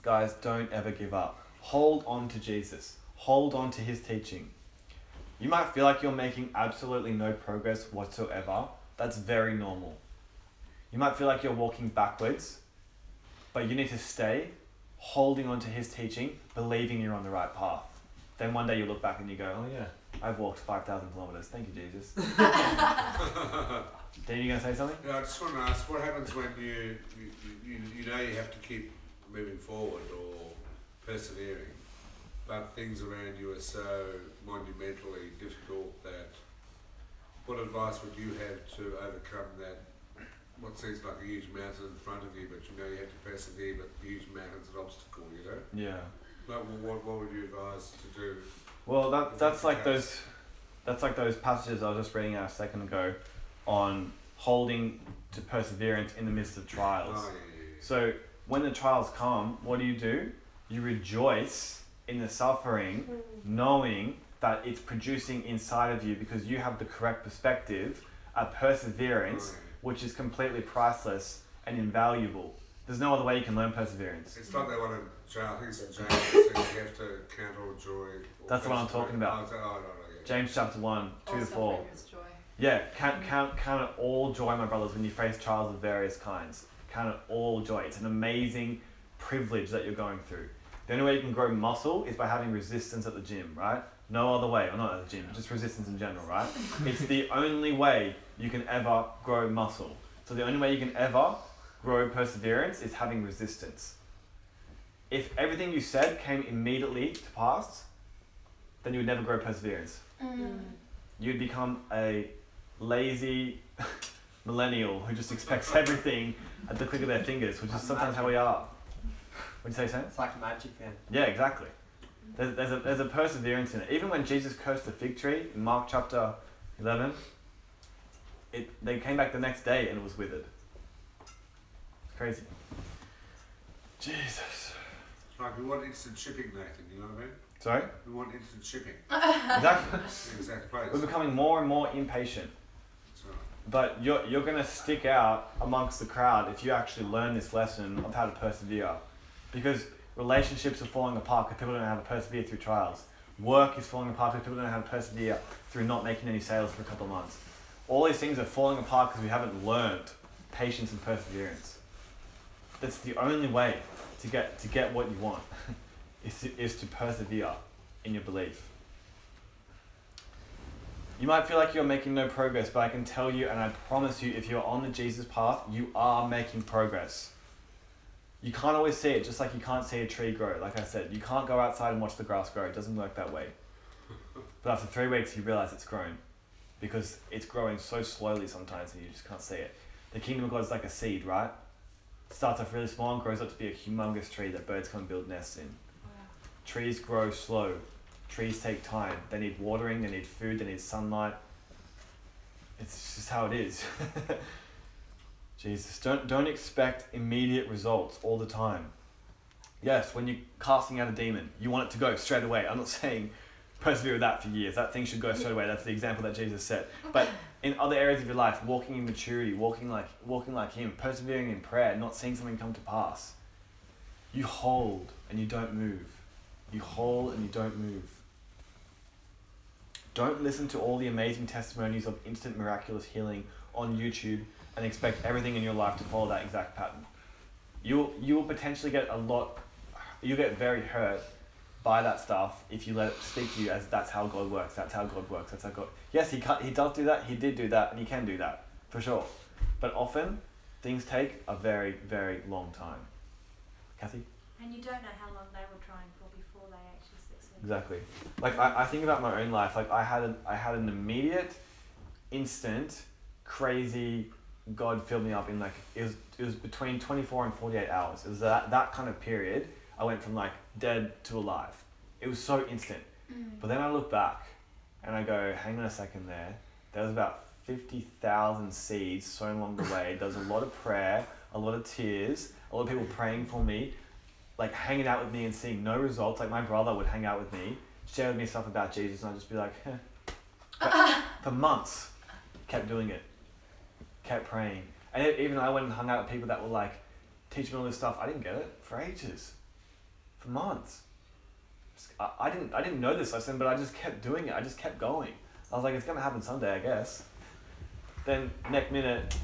Guys, don't ever give up. Hold on to Jesus. Hold on to his teaching. You might feel like you're making absolutely no progress whatsoever. That's very normal. You might feel like you're walking backwards, but you need to stay holding on to his teaching, believing you're on the right path. Then one day you look back and you go, oh yeah, I've walked 5,000 kilometers. Thank you, Jesus. then you going to say something?
Yeah, I just want to ask, what happens when you, you, you, you know you have to keep moving forward or persevering, but things around you are so monumentally difficult that what advice would you have to overcome that what seems like a huge mountain in front of you, but you know you have to persevere, but the huge mountain's an obstacle, you know?
Yeah.
Like, well, what, what would you advise to do?
Well, that that's like those, that's like those passages I was just reading out a second ago, on holding to perseverance in the midst of trials.
Oh, yeah, yeah, yeah.
So when the trials come, what do you do? You rejoice in the suffering, hmm. knowing that it's producing inside of you because you have the correct perspective, a perseverance,
Oh, yeah.
which is completely priceless and invaluable. There's no other way you can learn perseverance.
It's like that one in James, I think it's James, that says you have to count all joy.
That's the one I'm talking about.
Oh, is that- oh, no, no, yeah.
James chapter 1, 2 to 4.
joy.
Yeah, count, count, count it all joy, my brothers, when you face trials of various kinds. Count it all joy. It's an amazing privilege that you're going through. The only way you can grow muscle is by having resistance at the gym, right? No other way, or not at the gym, just resistance in general, right? it's the only way you can ever grow muscle. So the only way you can ever grow perseverance is having resistance. If everything you said came immediately to pass, then you would never grow perseverance mm. you'd become a lazy millennial who just expects everything at the click of their fingers, which is sometimes how we are. Would you say, Sam?
It's like magic, man.
Yeah, exactly. There's, there's, a, there's a perseverance in it. Even when Jesus cursed the fig tree in Mark chapter 11, it, they came back the next day and it was withered. It's crazy. Jesus.
Like we want instant shipping, Nathan, you know what I mean?
Sorry?
We want instant shipping.
Exactly.
exact place.
We're becoming more and more impatient.
Right.
But you're, you're going to stick out amongst the crowd if you actually learn this lesson of how to persevere. Because relationships are falling apart because people don't know how to persevere through trials. Work is falling apart because people don't know how to persevere through not making any sales for a couple of months. All these things are falling apart because we haven't learned patience and perseverance. That's the only way to get, to get what you want. is to, is to persevere in your belief. You might feel like you're making no progress, but I can tell you and I promise you, if you're on the Jesus path, you are making progress. You can't always see it, just like you can't see a tree grow. Like I said, you can't go outside and watch the grass grow. It doesn't work that way. But after three weeks, you realize it's grown because it's growing so slowly sometimes and you just can't see it. The kingdom of God is like a seed, right? Starts off really small and grows up to be a humongous tree that birds come and build nests in. Trees grow slow. Trees take time. They need watering, they need food, they need sunlight. It's just how it is. Jesus, don't don't expect immediate results all the time. Yes, when you're casting out a demon, you want it to go straight away. I'm not saying persevere with that for years. That thing should go straight away. That's the example that Jesus set. But in other areas of your life, walking in maturity, walking like walking like Him, persevering in prayer, not seeing something come to pass, you hold and you don't move. You hold and you don't move. Don't listen to all the amazing testimonies of instant miraculous healing on YouTube and expect everything in your life to follow that exact pattern. You you will potentially get a lot. You get very hurt by that stuff if you let it speak to you as that's how God works. That's how God works. That's how God. Yes, he can, he does do that. He did do that, and he can do that for sure. But often, things take a very very long time. Kathy.
And you don't know how long they were trying for before they actually succeeded.
Exactly. Like I, I think about my own life. Like I had an I had an immediate, instant, crazy. God filled me up in like it was it was between twenty four and forty eight hours. It was that that kind of period. I went from like dead to alive. It was so instant. But then I look back, and I go, hang on a second there. There was about fifty thousand seeds sown along the way. There was a lot of prayer, a lot of tears, a lot of people praying for me, like hanging out with me and seeing no results. Like my brother would hang out with me, share with me stuff about Jesus, and I'd just be like, eh. For months, kept doing it, kept praying, and even I went and hung out with people that were like, teach me all this stuff. I didn't get it for ages, for months. I, I didn't I didn't know this lesson, but I just kept doing it. I just kept going. I was like, it's gonna happen someday, I guess. Then next minute,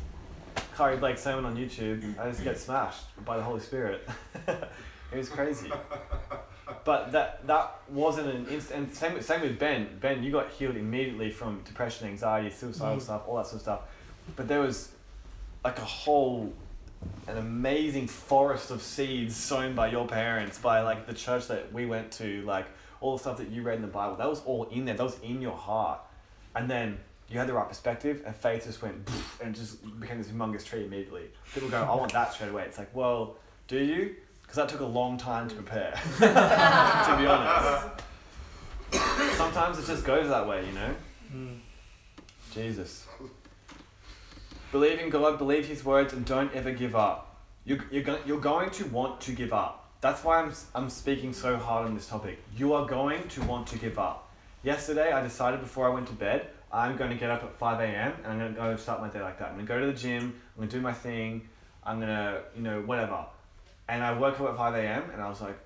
Curry Blake sermon on YouTube, I just get smashed by the Holy Spirit. it was crazy. But that that wasn't an instant. And same with- same with Ben. Ben, you got healed immediately from depression, anxiety, suicidal
Mhm.
stuff, all that sort of stuff. But there was like a whole an amazing forest of seeds sown by your parents, by like the church that we went to, like all the stuff that you read in the Bible. That was all in there. That was in your heart. And then you had the right perspective, and faith just went and just became this humongous tree immediately. People go, "I want that straight away." It's like, well, do you? Because that took a long time to prepare. to be honest, sometimes it just goes that way, you know. Hmm. Jesus. Believe in God, believe His words, and don't ever give up. You're, you're, go- you're going to want to give up. That's why I'm, I'm speaking so hard on this topic. You are going to want to give up. Yesterday, I decided before I went to bed, I'm going to get up at 5 a.m. and I'm going to go start my day like that. I'm going to go to the gym, I'm going to do my thing, I'm going to, you know, whatever. And I woke up at 5 a.m. and I was like,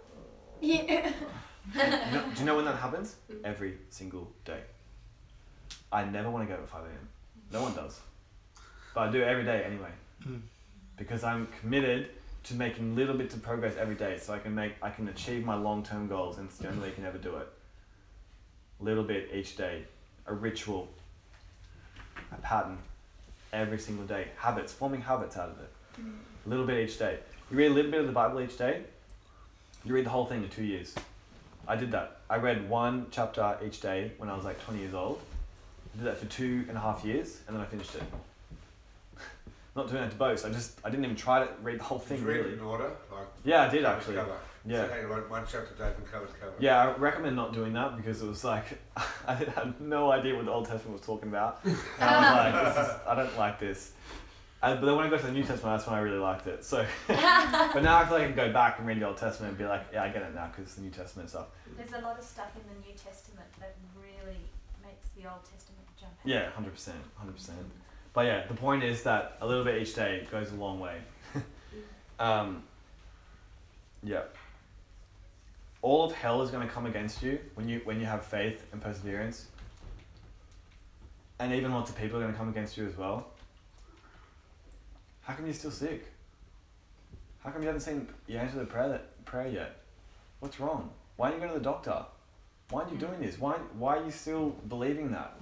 Yeah.
you know, do you know when that happens? Every single day. I never want to go up at 5 a.m. No one does. But I do it every day anyway. Hmm. Because I'm committed to making little bits of progress every day so I can make I can achieve my long term goals and it's the only way you can ever do it. Little bit each day. A ritual. A pattern. Every single day. Habits, forming habits out of it. A little bit each day. You read a little bit of the Bible each day, you read the whole thing in two years. I did that. I read one chapter each day when I was like 20 years old. I did that for two and a half years, and then I finished it. Not doing that to boast. I just I didn't even try to read the whole
Did you
thing
read it
really.
in order? Like
Yeah, I did
cover
actually.
Cover.
Yeah.
So, hey, one, one chapter day from cover to cover.
Yeah, I recommend not doing that because it was like I had no idea what the Old Testament was talking about. And I was like, this is, I don't like this. And, but then when I got to the New Testament, that's when I really liked it. So, but now I feel like I can go back and read the Old Testament and be like, yeah, I get it now because it's the New Testament stuff.
There's a lot of stuff in the New Testament that really makes the Old Testament jump out.
Yeah, hundred percent, hundred percent. But yeah, the point is that a little bit each day goes a long way. um, yeah. All of hell is going to come against you when you when you have faith and perseverance. And even lots of people are going to come against you as well. How come you're still sick? How come you haven't seen you answer the prayer that prayer yet? What's wrong? Why aren't you going to the doctor? Why aren't you doing this? Why, why are you still believing that?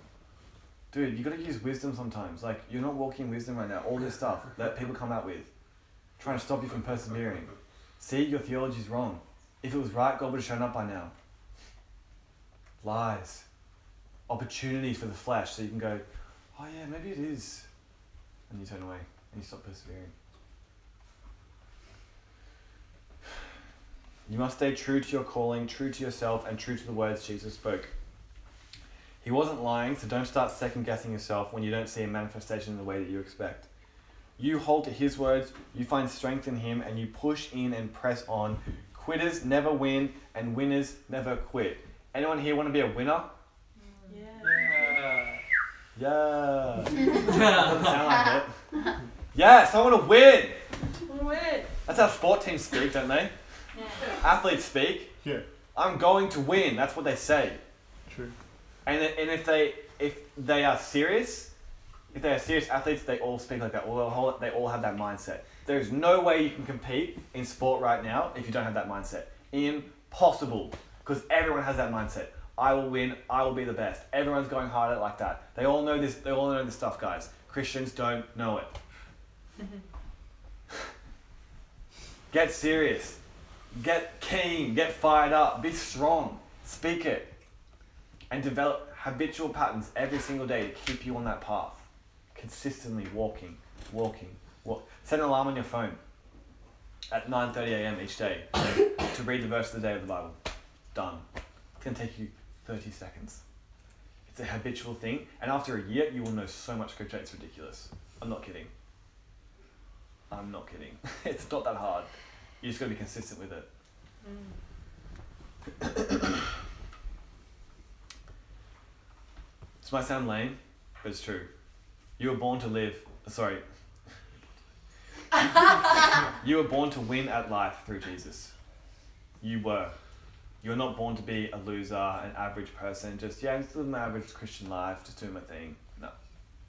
Dude, you got to use wisdom sometimes. Like, you're not walking wisdom right now. All this stuff that people come out with, trying to stop you from persevering. See, your theology's wrong. If it was right, God would have shown up by now. Lies. Opportunities for the flesh so you can go, oh yeah, maybe it is. And you turn away and you stop persevering. You must stay true to your calling, true to yourself, and true to the words Jesus spoke. He wasn't lying, so don't start second guessing yourself when you don't see a manifestation in the way that you expect. You hold to His words, you find strength in Him, and you push in and press on. Quitters never win, and winners never quit. Anyone here want to be a winner?
Yeah.
Yeah. Doesn't sound like it. Yes, I want to win.
Win.
That's how sport teams speak, don't they?
Yeah.
Athletes speak.
Yeah.
I'm going to win. That's what they say.
True.
And and if they if they are serious, if they are serious athletes, they all speak like that. Or they'll they all have that mindset. There's no way you can compete in sport right now if you don't have that mindset. Impossible. Because everyone has that mindset. I will win. I will be the best. Everyone's going hard at it like that. They all know this. They all know this stuff, guys. Christians don't know it. Get serious. Get keen. Get fired up. Be strong. Speak it and develop habitual patterns every single day to keep you on that path. Consistently walking, walking, walk. Set an alarm on your phone at 9:30 a.m. each day to read the verse of the day of the Bible. Done. It's gonna take you 30 seconds. It's a habitual thing, and after a year, you will know so much scripture. It's ridiculous. I'm not kidding. I'm not kidding. it's not that hard. You just gotta be consistent with it. Mm. This might sound lame, but it's true. You were born to live. Sorry. you were born to win at life through Jesus. You were. You're not born to be a loser, an average person, just, yeah, just living my average Christian life, just doing my thing. No.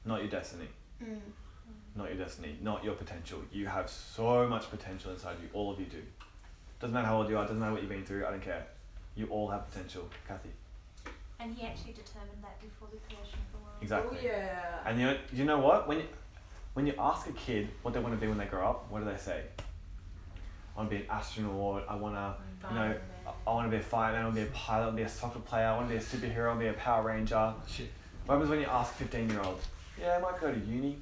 Not your destiny. Mm. Not your destiny. Not your potential. You have so much potential inside you. All of you do. Doesn't matter how old you are, doesn't matter what you've been through, I don't care. You all have potential. Kathy.
And he actually determined that before the creation of the world.
Exactly.
Oh yeah.
And you know, you know what? When you, when you ask a kid what they want to be when they grow up, what do they say? I want to be an astronaut. I want to, you know, I- I want to be a fireman. I want to be a pilot. I want to be a soccer player. I want to be a superhero. I want to be a Power Ranger.
Shit.
What happens when you ask a 15 year old? Yeah, I might go to uni.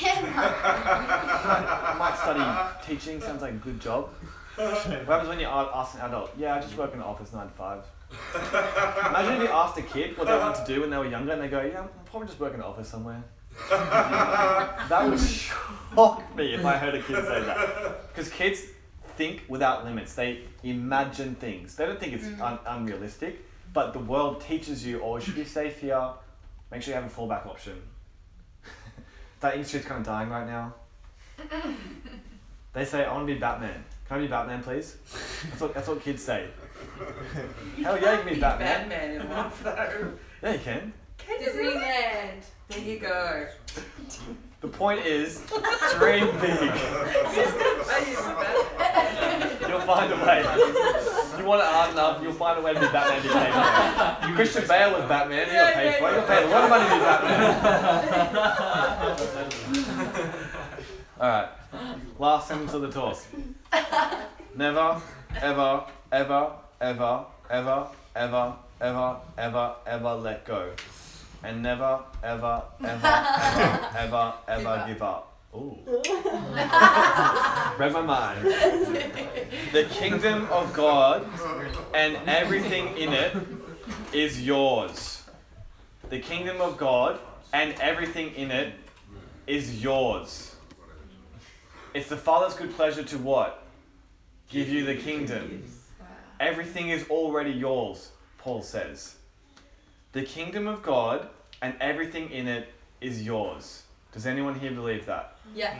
yeah, I might study teaching. Sounds like a good job. What happens when you ask an adult? Yeah, I just work in an office nine to five. Imagine if you asked a kid what they wanted to do when they were younger and they go, yeah, I'll probably just work in an office somewhere. that would shock me if I heard a kid say that. Because kids think without limits. They imagine things. They don't think it's mm. un- unrealistic, but the world teaches you, oh, you should be safe here. Make sure you have a fallback option. that industry's kind of dying right now. They say, I want to be Batman. Can I be Batman, please? That's what, that's what kids say. Hell yeah, you can be Batman.
Batman in life though.
Yeah, you can.
Disneyland.
There you go.
The point is, dream big. You'll find a way. You want it hard enough, you'll find a way to be Batman. You pay for. Christian Bale was Batman. He got paid for it. He got paid a lot of money to be Batman. All right. Last sentence of the talk. Never, ever, ever, ever, ever, ever, ever, ever, ever let go. And never, ever, ever, ever, ever, ever give up. Ooh. Read my mind. The kingdom of God and everything in it is yours. The kingdom of God and everything in it is yours. It's the Father's good pleasure to what? Give you the kingdom. Everything is already yours, Paul says. The kingdom of God and everything in it is yours. Does anyone here believe that?
Yeah.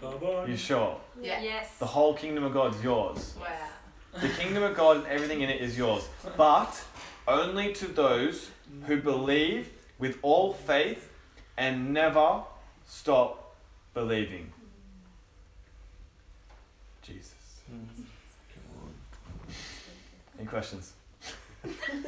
Mm.
You sure?
Yeah.
Yes.
The whole kingdom of God is yours.
Wow.
The kingdom of God and everything in it is yours. But only to those who believe with all faith and never stop believing. Jesus. Any questions?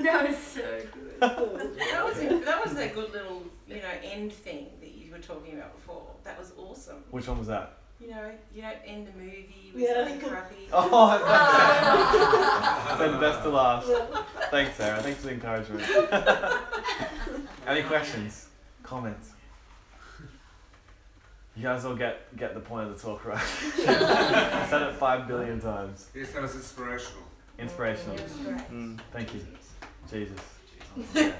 That was so good.
That was a, that was a good little you know end thing that you were talking about before. That was awesome.
Which one was that?
You know, you don't end the movie with
Yeah.
something crappy.
Oh, that's Said best to last. Thanks, Sarah. Thanks for the encouragement. Any questions? Comments? You guys all get get the point of the talk, right? I said it five billion times.
Yes, that was inspirational.
Inspirational.
It.
Mm, thank you, Jesus. Yeah.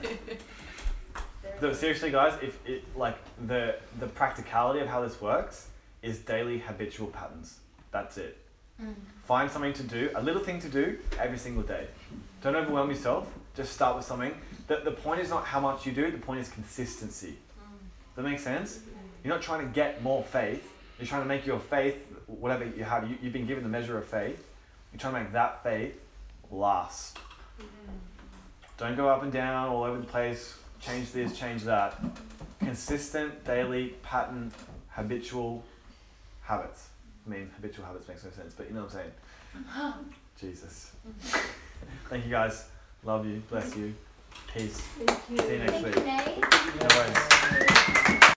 No, seriously, guys, if it like the the practicality of how this works is daily habitual patterns. That's it. Find something to do, a little thing to do every single day. Don't overwhelm yourself. Just start with something. The, the point is not how much you do, the point is consistency. Does that make sense? You're not trying to get more faith. You're trying to make your faith, whatever you have, you, you've been given the measure of faith. You're trying to make that faith last. Don't go up and down all over the place, change this, change that. Consistent, daily, pattern, habitual habits. I mean, habitual habits makes no sense, but you know what I'm saying. Jesus. Thank you guys. Love you. Bless you. Peace.
You.
See you next
Thank
week.
you,
No worries.